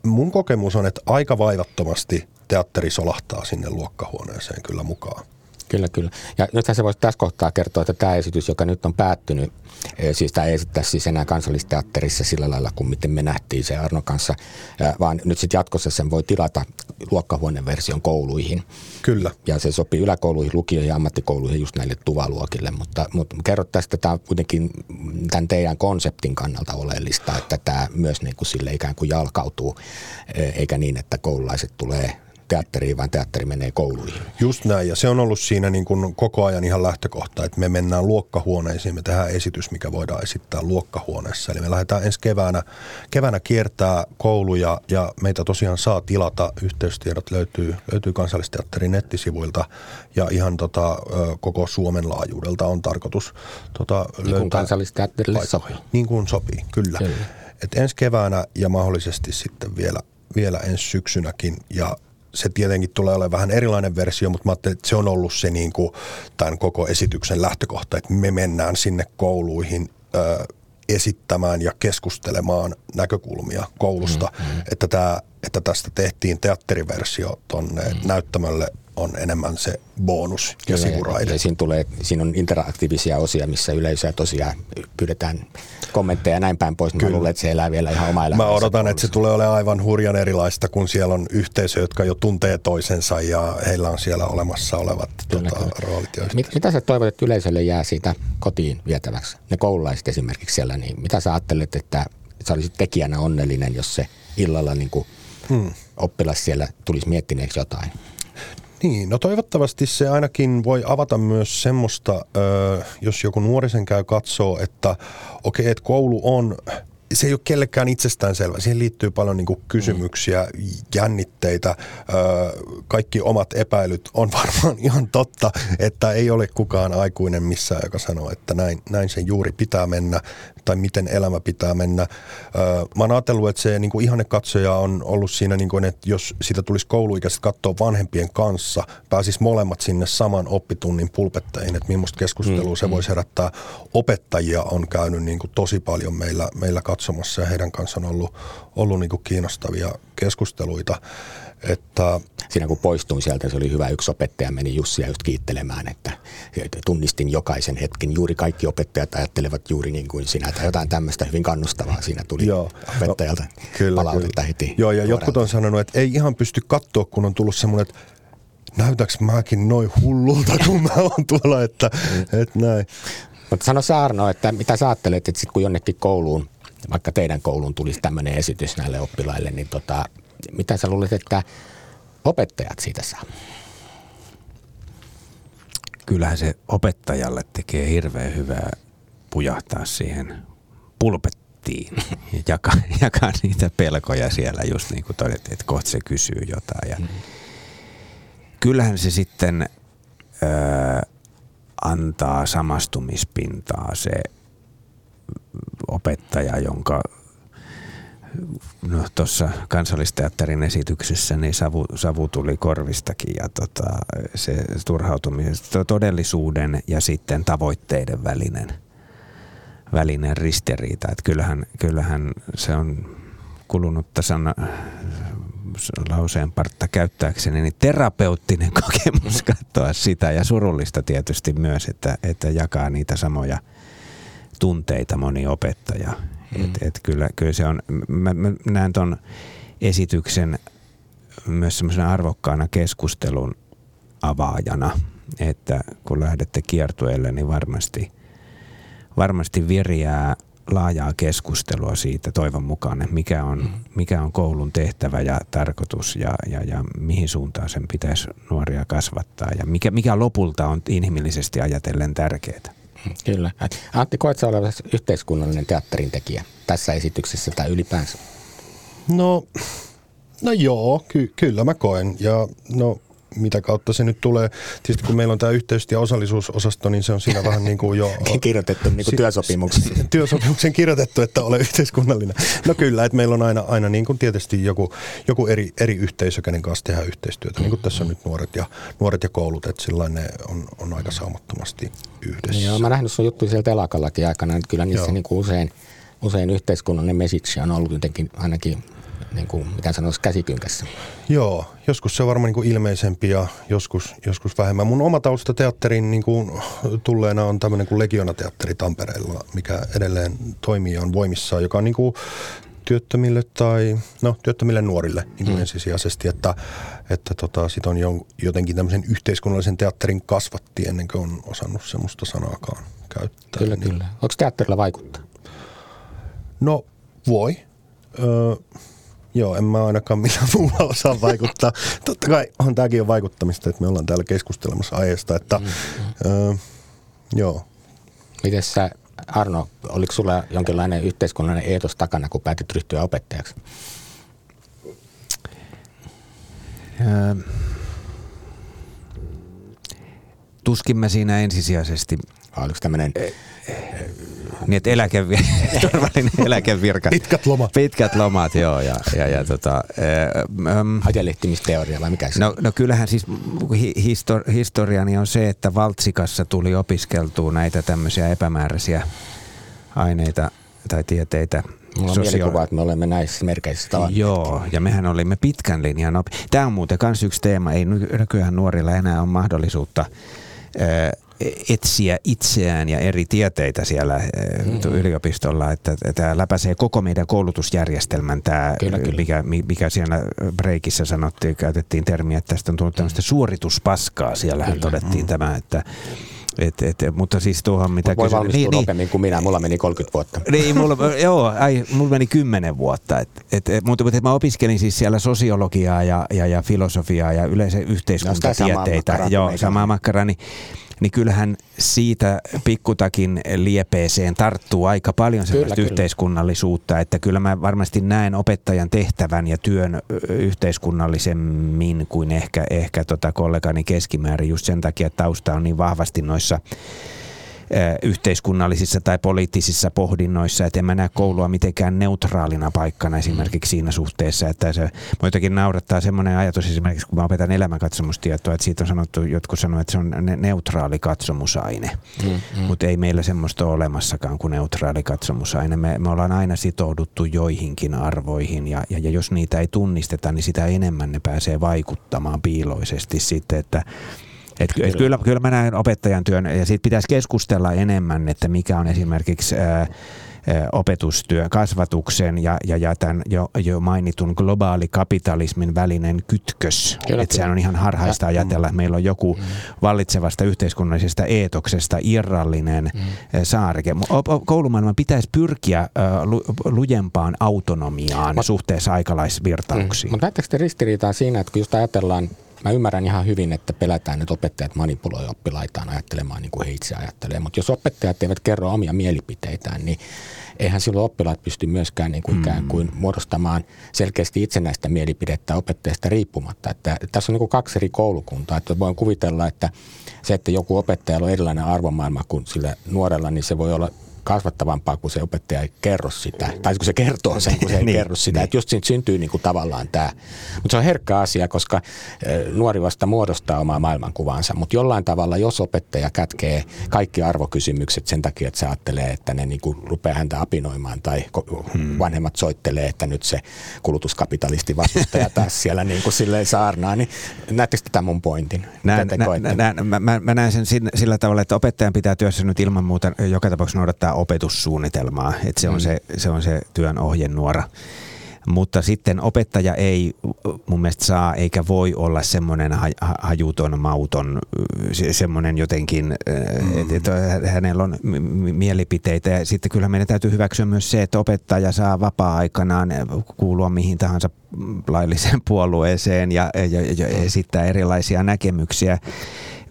mun kokemus on, että aika vaivattomasti teatteri solahtaa sinne luokkahuoneeseen kyllä mukaan. Kyllä, kyllä. Ja nythän se voisi tässä kohtaa kertoa, että tämä esitys, joka nyt on päättynyt, eh, siis tämä ei esittää siis enää kansallisteatterissa sillä lailla kuin miten me nähtiin se Arno kanssa, eh, vaan nyt sitten jatkossa sen voi tilata luokkahuoneversion kouluihin. Kyllä. Ja se sopii yläkouluihin, lukioihin ja ammattikouluihin just näille tuvaluokille, mutta, mutta kerro tästä, tämä on kuitenkin tämän teidän konseptin kannalta oleellista, että tämä myös niin kuin sille ikään kuin jalkautuu, eh, eikä niin, että koululaiset tulee teatteriin, vaan teatteri menee kouluihin. Just näin, ja se on ollut siinä niin kuin koko ajan ihan lähtökohta, että me mennään luokkahuoneisiin, me tehdään esitys, mikä voidaan esittää luokkahuoneessa. Eli me lähdetään ensi keväänä, keväänä kiertää kouluja, ja meitä tosiaan saa tilata, yhteystiedot löytyy, löytyy kansallisteatterin nettisivuilta, ja ihan tota, koko Suomen laajuudelta on tarkoitus tota, niin löytää. Niin kansallisteatterille sopii. Niin kuin sopii, kyllä. kyllä. Et ensi keväänä ja mahdollisesti sitten vielä vielä ensi syksynäkin. Ja se tietenkin tulee olemaan vähän erilainen versio, mutta mä ajattelin, että se on ollut se niin kuin tämän koko esityksen lähtökohta, että me mennään sinne kouluihin ö, esittämään ja keskustelemaan näkökulmia koulusta, mm-hmm. että, tämä, että tästä tehtiin teatteriversio tuonne mm-hmm. näyttämölle on enemmän se bonus ja sivuraide. Ja siinä, tulee, siinä on interaktiivisia osia, missä yleisöä tosiaan pyydetään kommentteja ja näin päin pois. Mä luulen, että se elää vielä ihan oma Mä odotan, koulussa. että se tulee olemaan aivan hurjan erilaista, kun siellä on yhteisö, jotka jo tuntee toisensa ja heillä on siellä olemassa olevat kyllä, tota, kyllä. roolit. Mit, mitä sä toivot, että yleisölle jää siitä kotiin vietäväksi? Ne koululaiset esimerkiksi siellä, niin mitä sä ajattelet, että sä olisit tekijänä onnellinen, jos se illalla niin kuin hmm. oppilas siellä tulisi miettineeksi jotain? Niin, no toivottavasti se ainakin voi avata myös semmoista, jos joku nuori sen käy katsoo, että okei, okay, että koulu on se ei ole kellekään itsestäänselvä. Siihen liittyy paljon niin kysymyksiä, jännitteitä, kaikki omat epäilyt. On varmaan ihan totta, että ei ole kukaan aikuinen missään, joka sanoo, että näin, näin sen juuri pitää mennä. Tai miten elämä pitää mennä. Mä oon ajatellut, että se niin kuin ihanne katsoja on ollut siinä, niin kuin, että jos sitä tulisi kouluikäiset katsoa vanhempien kanssa, pääsis molemmat sinne saman oppitunnin pulpetteihin, että millaista keskustelua mm, se mm. voisi herättää. Opettajia on käynyt niin kuin tosi paljon meillä, meillä katsomassa ja heidän kanssaan on ollut, ollut niin kuin kiinnostavia keskusteluita. Että, Siinä kun poistuin sieltä, se oli hyvä. Yksi opettaja meni Jussia just kiittelemään, että tunnistin jokaisen hetken. Juuri kaikki opettajat ajattelevat juuri niin kuin sinä. Tai jotain tämmöistä hyvin kannustavaa siinä tuli Joo. opettajalta no, kyllä, palautetta kyllä. heti. Joo, ja jotkut on sanonut, että ei ihan pysty katsoa, kun on tullut semmoinen, että näytäks mäkin noin hullulta, kun mä oon tuolla, että, mm. että näin. Mutta sano sä Arno, että mitä sä ajattelet, että sit kun jonnekin kouluun, vaikka teidän kouluun tulisi tämmöinen esitys näille oppilaille, niin tota, mitä sä luulet, että opettajat siitä saa? Kyllähän se opettajalle tekee hirveän hyvää pujahtaa siihen pulpettiin ja jakaa, jakaa niitä pelkoja siellä, just niin kuin todettiin, että kohta se kysyy jotain. Ja. Kyllähän se sitten ö, antaa samastumispintaa se opettaja, jonka no tuossa kansallisteatterin esityksessä niin savu, savu tuli korvistakin ja tota, se turhautuminen, todellisuuden ja sitten tavoitteiden välinen, välinen ristiriita. Että kyllähän, kyllähän se on kulunutta sana, lauseen partta käyttääkseni, niin terapeuttinen kokemus katsoa sitä ja surullista tietysti myös, että, että jakaa niitä samoja tunteita moni opettaja. Mm. Et, et kyllä, kyllä se on, mä, mä näen ton esityksen myös semmoisena arvokkaana keskustelun avaajana, että kun lähdette kiertueelle, niin varmasti, varmasti virjää laajaa keskustelua siitä toivon mukaan, että mikä on, mm. mikä on koulun tehtävä ja tarkoitus ja, ja, ja mihin suuntaan sen pitäisi nuoria kasvattaa ja mikä, mikä lopulta on inhimillisesti ajatellen tärkeää. Kyllä. Antti, koet sä olevasi yhteiskunnallinen teatterin tekijä tässä esityksessä tai ylipäänsä? No, no joo, ky- kyllä mä koen. Ja no, mitä kautta se nyt tulee. Tietysti kun meillä on tämä yhteys- ja osallisuusosasto, niin se on siinä vähän niin kuin jo... kirjoitettu niin kuin työsopimuksen. Työsopimuksen kirjoitettu, että ole yhteiskunnallinen. No kyllä, että meillä on aina, aina niin kuin tietysti joku, joku eri, eri yhteisö, kenen kanssa tehdään yhteistyötä. Niin kuin tässä on nyt nuoret ja, nuoret ja koulut, että sillä ne on, on aika saumattomasti yhdessä. Joo, mä nähnyt sun juttuja sieltä telakallakin aikana, että kyllä niissä niin kuin usein, usein yhteiskunnallinen message on ollut jotenkin ainakin niin kuin, mitä sanoisi, käsikynkässä. Joo, joskus se on varmaan niin kuin ilmeisempi ja joskus, joskus vähemmän. Mun oma tausta teatterin niin kuin tulleena on tämmöinen kuin Legionateatteri Tampereella, mikä edelleen toimii on voimissaan, joka on niin kuin työttömille tai no, työttömille nuorille niin kuin mm. ensisijaisesti, että, että tota, sit on jotenkin tämmöisen yhteiskunnallisen teatterin kasvatti ennen kuin on osannut semmoista sanaakaan käyttää. Kyllä, niin. kyllä. Onko teatterilla vaikuttaa? No voi. Öö, Joo, en mä ainakaan millään muulla osaa vaikuttaa. Totta kai on tämäkin on vaikuttamista, että me ollaan täällä keskustelemassa aiheesta, että mm-hmm. öö, joo. Miten sä, Arno, oliko sulla jonkinlainen yhteiskunnallinen eetos takana, kun päätit ryhtyä opettajaksi? Öö, tuskin mä siinä ensisijaisesti... Oliko tämmöinen niin, että eläke, turvallinen eläkevirka. Pitkät lomat. Pitkät lomat, joo. Ja, ja, ja tota, ähm, vai mikä se no, no kyllähän siis histor, historiani on se, että Valtsikassa tuli opiskeltua näitä tämmöisiä epämääräisiä aineita tai tieteitä Mulla on sosio- mielikuva, että me olemme näissä merkeissä tavanneet. Joo, ja mehän olimme pitkän linjan op- Tämä on muuten myös yksi teema. Ei nykyään nuorilla enää ole mahdollisuutta etsiä itseään ja eri tieteitä siellä mm-hmm. yliopistolla, että tämä läpäisee koko meidän koulutusjärjestelmän, tämä, kyllä, kyllä. Mikä, mikä siellä breikissä sanottiin, käytettiin termiä, että tästä on tullut tämmöistä suorituspaskaa, siellähän kyllä. todettiin mm. tämä, että et, et, mutta siis tuohon mitä Voi valmistua niin, niin, nopeammin kuin minä, mulla meni 30 vuotta. Niin, mulla, joo, ai, mulla meni 10 vuotta. Et, et, et, mutta, mutta mä opiskelin siis siellä sosiologiaa ja, ja, ja filosofiaa ja yleensä yhteiskuntatieteitä. No, samaa joo, samaa makkaraa. Niin, niin kyllähän siitä pikkutakin liepeeseen tarttuu aika paljon sellaista kyllä, yhteiskunnallisuutta, kyllä. että kyllä mä varmasti näen opettajan tehtävän ja työn yhteiskunnallisemmin kuin ehkä, ehkä tota kollegani keskimäärin just sen takia, että tausta on niin vahvasti noissa yhteiskunnallisissa tai poliittisissa pohdinnoissa, että en mä näe koulua mitenkään neutraalina paikkana esimerkiksi siinä suhteessa, että se jotenkin naurattaa semmoinen ajatus esimerkiksi, kun mä opetan elämänkatsomustietoa, että siitä on sanottu, jotkut sanoo, että se on neutraali katsomusaine, mm, mm. mutta ei meillä semmoista ole olemassakaan kuin neutraali katsomusaine. Me, me ollaan aina sitouduttu joihinkin arvoihin ja, ja, ja jos niitä ei tunnisteta, niin sitä enemmän ne pääsee vaikuttamaan piiloisesti sitten, että et, kyllä. Et kyllä, kyllä mä näen opettajan työn ja siitä pitäisi keskustella enemmän, että mikä on esimerkiksi ää, opetustyö, kasvatuksen ja, ja, ja tämän jo, jo mainitun globaali kapitalismin välinen kytkös. Että sehän on ihan harhaista ajatella, että meillä on joku mm. vallitsevasta yhteiskunnallisesta eetoksesta irrallinen mm. saareke. Koulumaailman pitäisi pyrkiä lu, lujempaan autonomiaan Mut, suhteessa aikalaisvirtauksiin. Mm. Mutta näettekö te ristiriitaa siinä, että kun just ajatellaan Mä ymmärrän ihan hyvin, että pelätään, että opettajat manipuloivat oppilaitaan ajattelemaan niin kuin he itse ajattelee. Mutta jos opettajat eivät kerro omia mielipiteitään, niin eihän silloin oppilaat pysty myöskään niin kuin ikään kuin muodostamaan selkeästi itsenäistä mielipidettä opettajasta riippumatta. Että tässä on niin kuin kaksi eri koulukuntaa. Että voin kuvitella, että se, että joku opettaja on erilainen arvomaailma kuin sillä nuorella, niin se voi olla kasvattavampaa, kun se opettaja ei kerro sitä. Tai kun se kertoo sen, kun se ei niin, kerro sitä. Niin. Että just siitä syntyy niin kuin tavallaan tämä. Mutta se on herkkä asia, koska nuori vasta muodostaa omaa maailmankuvaansa. Mutta jollain tavalla, jos opettaja kätkee kaikki arvokysymykset sen takia, että se ajattelee, että ne niin kuin rupeaa häntä apinoimaan tai hmm. vanhemmat soittelee, että nyt se kulutuskapitalisti vastustaja taas siellä niin kuin silleen saarnaa, niin näettekö tätä mun pointin? Näin, nä, nä, nä, mä, mä näen sen sillä tavalla, että opettajan pitää työssä nyt ilman muuta joka tapauksessa noudattaa opetussuunnitelmaa, että se on, mm. se, se on se työn ohjenuora. Mutta sitten opettaja ei mun mielestä saa eikä voi olla semmoinen hajuton, mauton, semmoinen jotenkin, mm. että et hänellä on mielipiteitä. Ja sitten kyllä meidän täytyy hyväksyä myös se, että opettaja saa vapaa-aikanaan kuulua mihin tahansa lailliseen puolueeseen ja, ja, ja esittää erilaisia näkemyksiä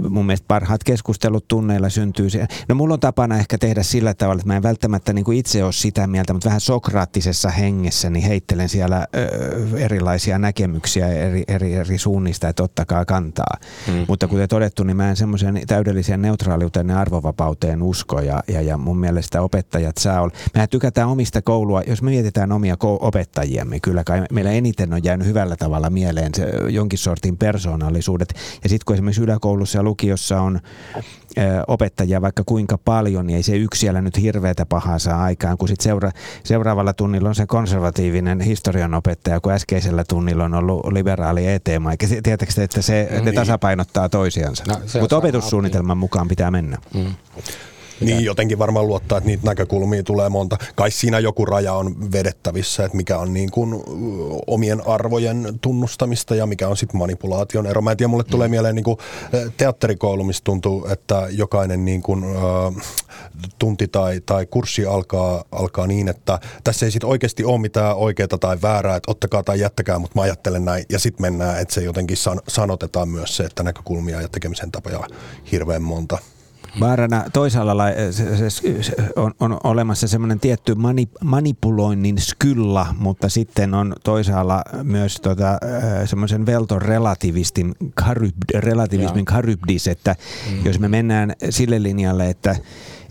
mun mielestä parhaat keskustelut tunneilla syntyy. Se. No mulla on tapana ehkä tehdä sillä tavalla, että mä en välttämättä niin kuin itse ole sitä mieltä, mutta vähän sokraattisessa hengessä niin heittelen siellä ö, erilaisia näkemyksiä eri, eri, eri suunnista, että ottakaa kantaa. Mm. Mutta kuten todettu, niin mä en semmoisen täydelliseen neutraaliuteen ja arvovapauteen usko ja, ja, ja mun mielestä opettajat saa olla. Mehän tykätään omista koulua, jos me mietitään omia opettajiamme, kyllä kai meillä eniten on jäänyt hyvällä tavalla mieleen se jonkin sortin persoonallisuudet. Ja sitten kun esimerkiksi yläkoulussa lukiossa on opettajia vaikka kuinka paljon, niin ei se yksi siellä nyt hirveätä pahaa saa aikaan, kun sit seura- seuraavalla tunnilla on se konservatiivinen historian opettaja, kun äskeisellä tunnilla on ollut liberaali ET-maa. Tiedättekö että se, no, ne niin. tasapainottaa toisiansa? No, Mutta opetussuunnitelman mukaan pitää mennä. Mm. Niin, jotenkin varmaan luottaa, että niitä näkökulmia tulee monta. Kai siinä joku raja on vedettävissä, että mikä on niin kuin omien arvojen tunnustamista ja mikä on sitten manipulaation ero. Mä en tiedä, mulle tulee mm. mieleen niin kuin teatterikoulu, missä tuntuu, että jokainen niin kuin, äh, tunti tai, tai kurssi alkaa, alkaa niin, että tässä ei sitten oikeasti ole mitään oikeaa tai väärää, että ottakaa tai jättäkää, mutta mä ajattelen näin. Ja sitten mennään, että se jotenkin san, sanotetaan myös se, että näkökulmia ja tekemisen tapoja on hirveän monta. Vaarana toisaalla on, on olemassa semmoinen tietty mani, manipuloinnin skylla, mutta sitten on toisaalla myös tota, semmoisen velton relativistin, karyb, relativismin karybdis, että mm. jos me mennään sille linjalle, että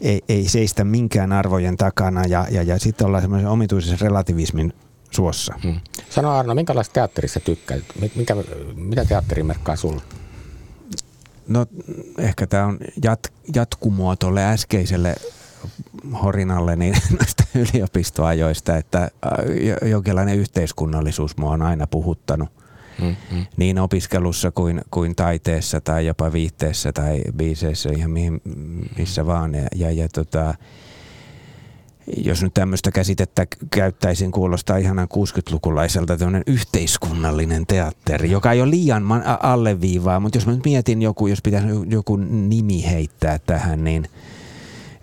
ei, ei seistä minkään arvojen takana ja, ja, ja sitten ollaan semmoisen omituisen relativismin suossa. Hmm. Sano Arno, minkälaista teatterissa tykkäät? Mikä, mitä teatteri merkkaa sulle? No ehkä tämä on jat, jatkumoa tuolle äskeiselle horinalle niin näistä yliopistoajoista, että jonkinlainen yhteiskunnallisuus mua on aina puhuttanut. Mm-hmm. Niin opiskelussa kuin, kuin taiteessa tai jopa viitteessä tai biiseissä, ihan mihin, missä vaan. Ja, ja, ja tota, jos nyt tämmöistä käsitettä käyttäisin, kuulostaa ihanan 60-lukulaiselta tämmöinen yhteiskunnallinen teatteri, joka ei ole liian alleviivaa, mutta jos mä nyt mietin joku, jos pitäisi joku nimi heittää tähän, niin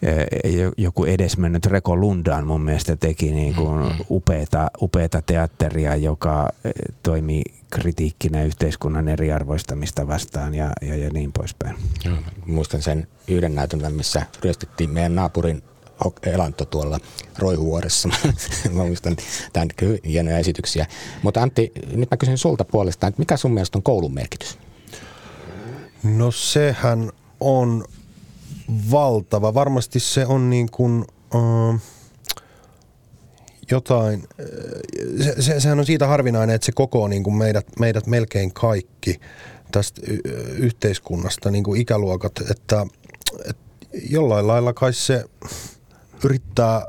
eh, joku edesmennyt Reko Lundaan mun mielestä teki niin kuin mm-hmm. upeata, upeata teatteria, joka eh, toimi kritiikkinä yhteiskunnan eriarvoistamista vastaan ja, ja, ja niin poispäin. muistan sen yhden näytelmän, missä ryöstettiin meidän naapurin elanto tuolla Roihuvuoressa. mä muistan tämän hienoja esityksiä. Mutta Antti, nyt mä kysyn sulta puolestaan, että mikä sun mielestä on koulun merkitys? No sehän on valtava. Varmasti se on niin kuin, uh, jotain, se, se, sehän on siitä harvinainen, että se koko niin kuin meidät, meidät melkein kaikki tästä yhteiskunnasta, niin kuin ikäluokat, että, että jollain lailla kai se yrittää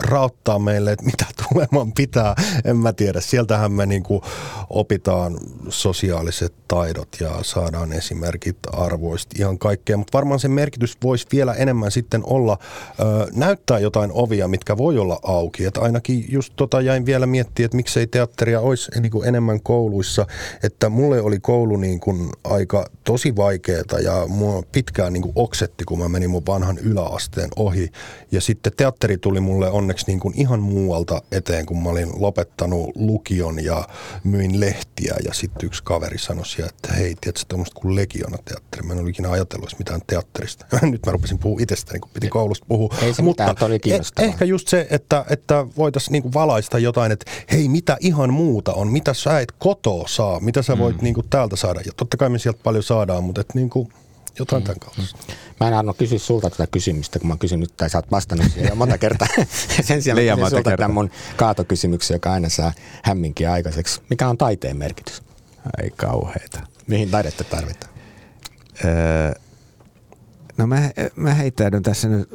rauttaa meille, että mitä tulemaan pitää. En mä tiedä. Sieltähän me niin kuin opitaan sosiaaliset taidot ja saadaan esimerkit arvoista ihan kaikkea. Mutta varmaan se merkitys voisi vielä enemmän sitten olla, ö, näyttää jotain ovia, mitkä voi olla auki. Että ainakin just tota jäin vielä miettimään, että miksei teatteria olisi niin kuin enemmän kouluissa. Että mulle oli koulu niin kuin aika tosi vaikeaa ja mua pitkään niin kuin oksetti, kun mä menin mun vanhan yläasteen ohi. Ja sitten teatteri tuli mulle on onneksi niin kuin ihan muualta eteen, kun mä olin lopettanut lukion ja myin lehtiä. Ja sitten yksi kaveri sanoi siellä, että hei, tiedätkö tuommoista kuin Legiona-teatteri? Mä en ollut ikinä ajatellut mitään teatterista. Nyt mä rupesin puhua itsestäni, kun piti koulusta puhua. Ei se Mutta mitään, oli eh- ehkä just se, että, että voitaisiin niin valaista jotain, että hei, mitä ihan muuta on, mitä sä et kotoa saa, mitä sä voit mm. niin kuin täältä saada. Ja totta kai me sieltä paljon saadaan, mutta että niin kuin, jotain mm. tämän kautta. Mä en Arno kysy sulta tätä kysymystä, kun mä kysyn nyt, tai sä oot vastannut siihen jo monta kertaa. Sen sijaan Liian mä sulta tämän mun kaatokysymyksen, joka aina saa hämminkin aikaiseksi. Mikä on taiteen merkitys? Ei kauheita. Mihin taidetta tarvitaan? Öö, no mä, mä heittäydyn tässä nyt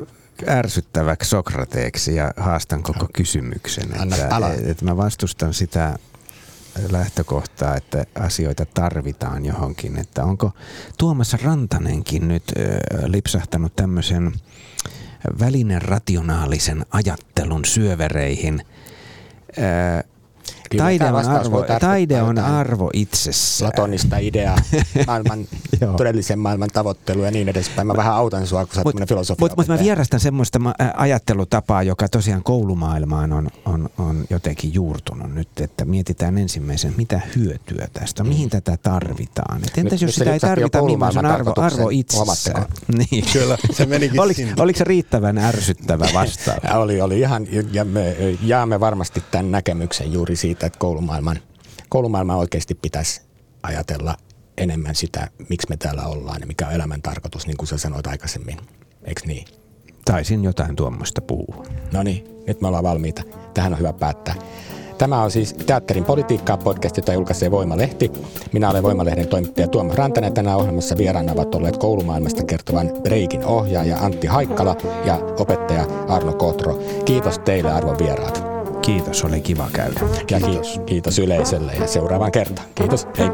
ärsyttäväksi Sokrateeksi ja haastan koko kysymyksen. Anna että, että mä vastustan sitä lähtökohtaa, että asioita tarvitaan johonkin. Että onko Tuomas Rantanenkin nyt lipsahtanut tämmöisen välinen rationaalisen ajattelun syövereihin taide on, arvo, taide on arvo itsessään. Platonista ideaa, maailman, todellisen maailman tavoittelu ja niin edespäin. Mä vähän autan sua, kun sä oot filosofia. Mutta mut mä vierastan semmoista ajattelutapaa, joka tosiaan koulumaailmaan on, on, on jotenkin juurtunut nyt, että mietitään ensimmäisen, mitä hyötyä tästä, mihin mm. tätä tarvitaan. Et entäs nyt, jos sitä ei tarvita, millainen on arvo, arvo itsessään? Niin. Kyllä, se menikin Oliko, oliko se riittävän ärsyttävä vastaus? oli, oli ihan, ja me jaamme varmasti tämän näkemyksen juuri siitä, siitä, että koulumaailman, koulumaailman oikeasti pitäisi ajatella enemmän sitä, miksi me täällä ollaan ja mikä on elämän tarkoitus, niin kuin sä sanoit aikaisemmin. Eikö niin? Taisin jotain tuommoista puhua. No niin, nyt me ollaan valmiita. Tähän on hyvä päättää. Tämä on siis Teatterin politiikkaa podcast, jota julkaisee Voimalehti. Minä olen Voimalehden toimittaja Tuomas Rantanen. Tänään ohjelmassa vieraana ovat olleet koulumaailmasta kertovan Breikin ohjaaja Antti Haikkala ja opettaja Arno Kotro. Kiitos teille arvon vieraat. Kiitos, oli kiva käydä. Ja kiitos, kiitos yleisölle ja seuraavaan kertaan. Kiitos, hei.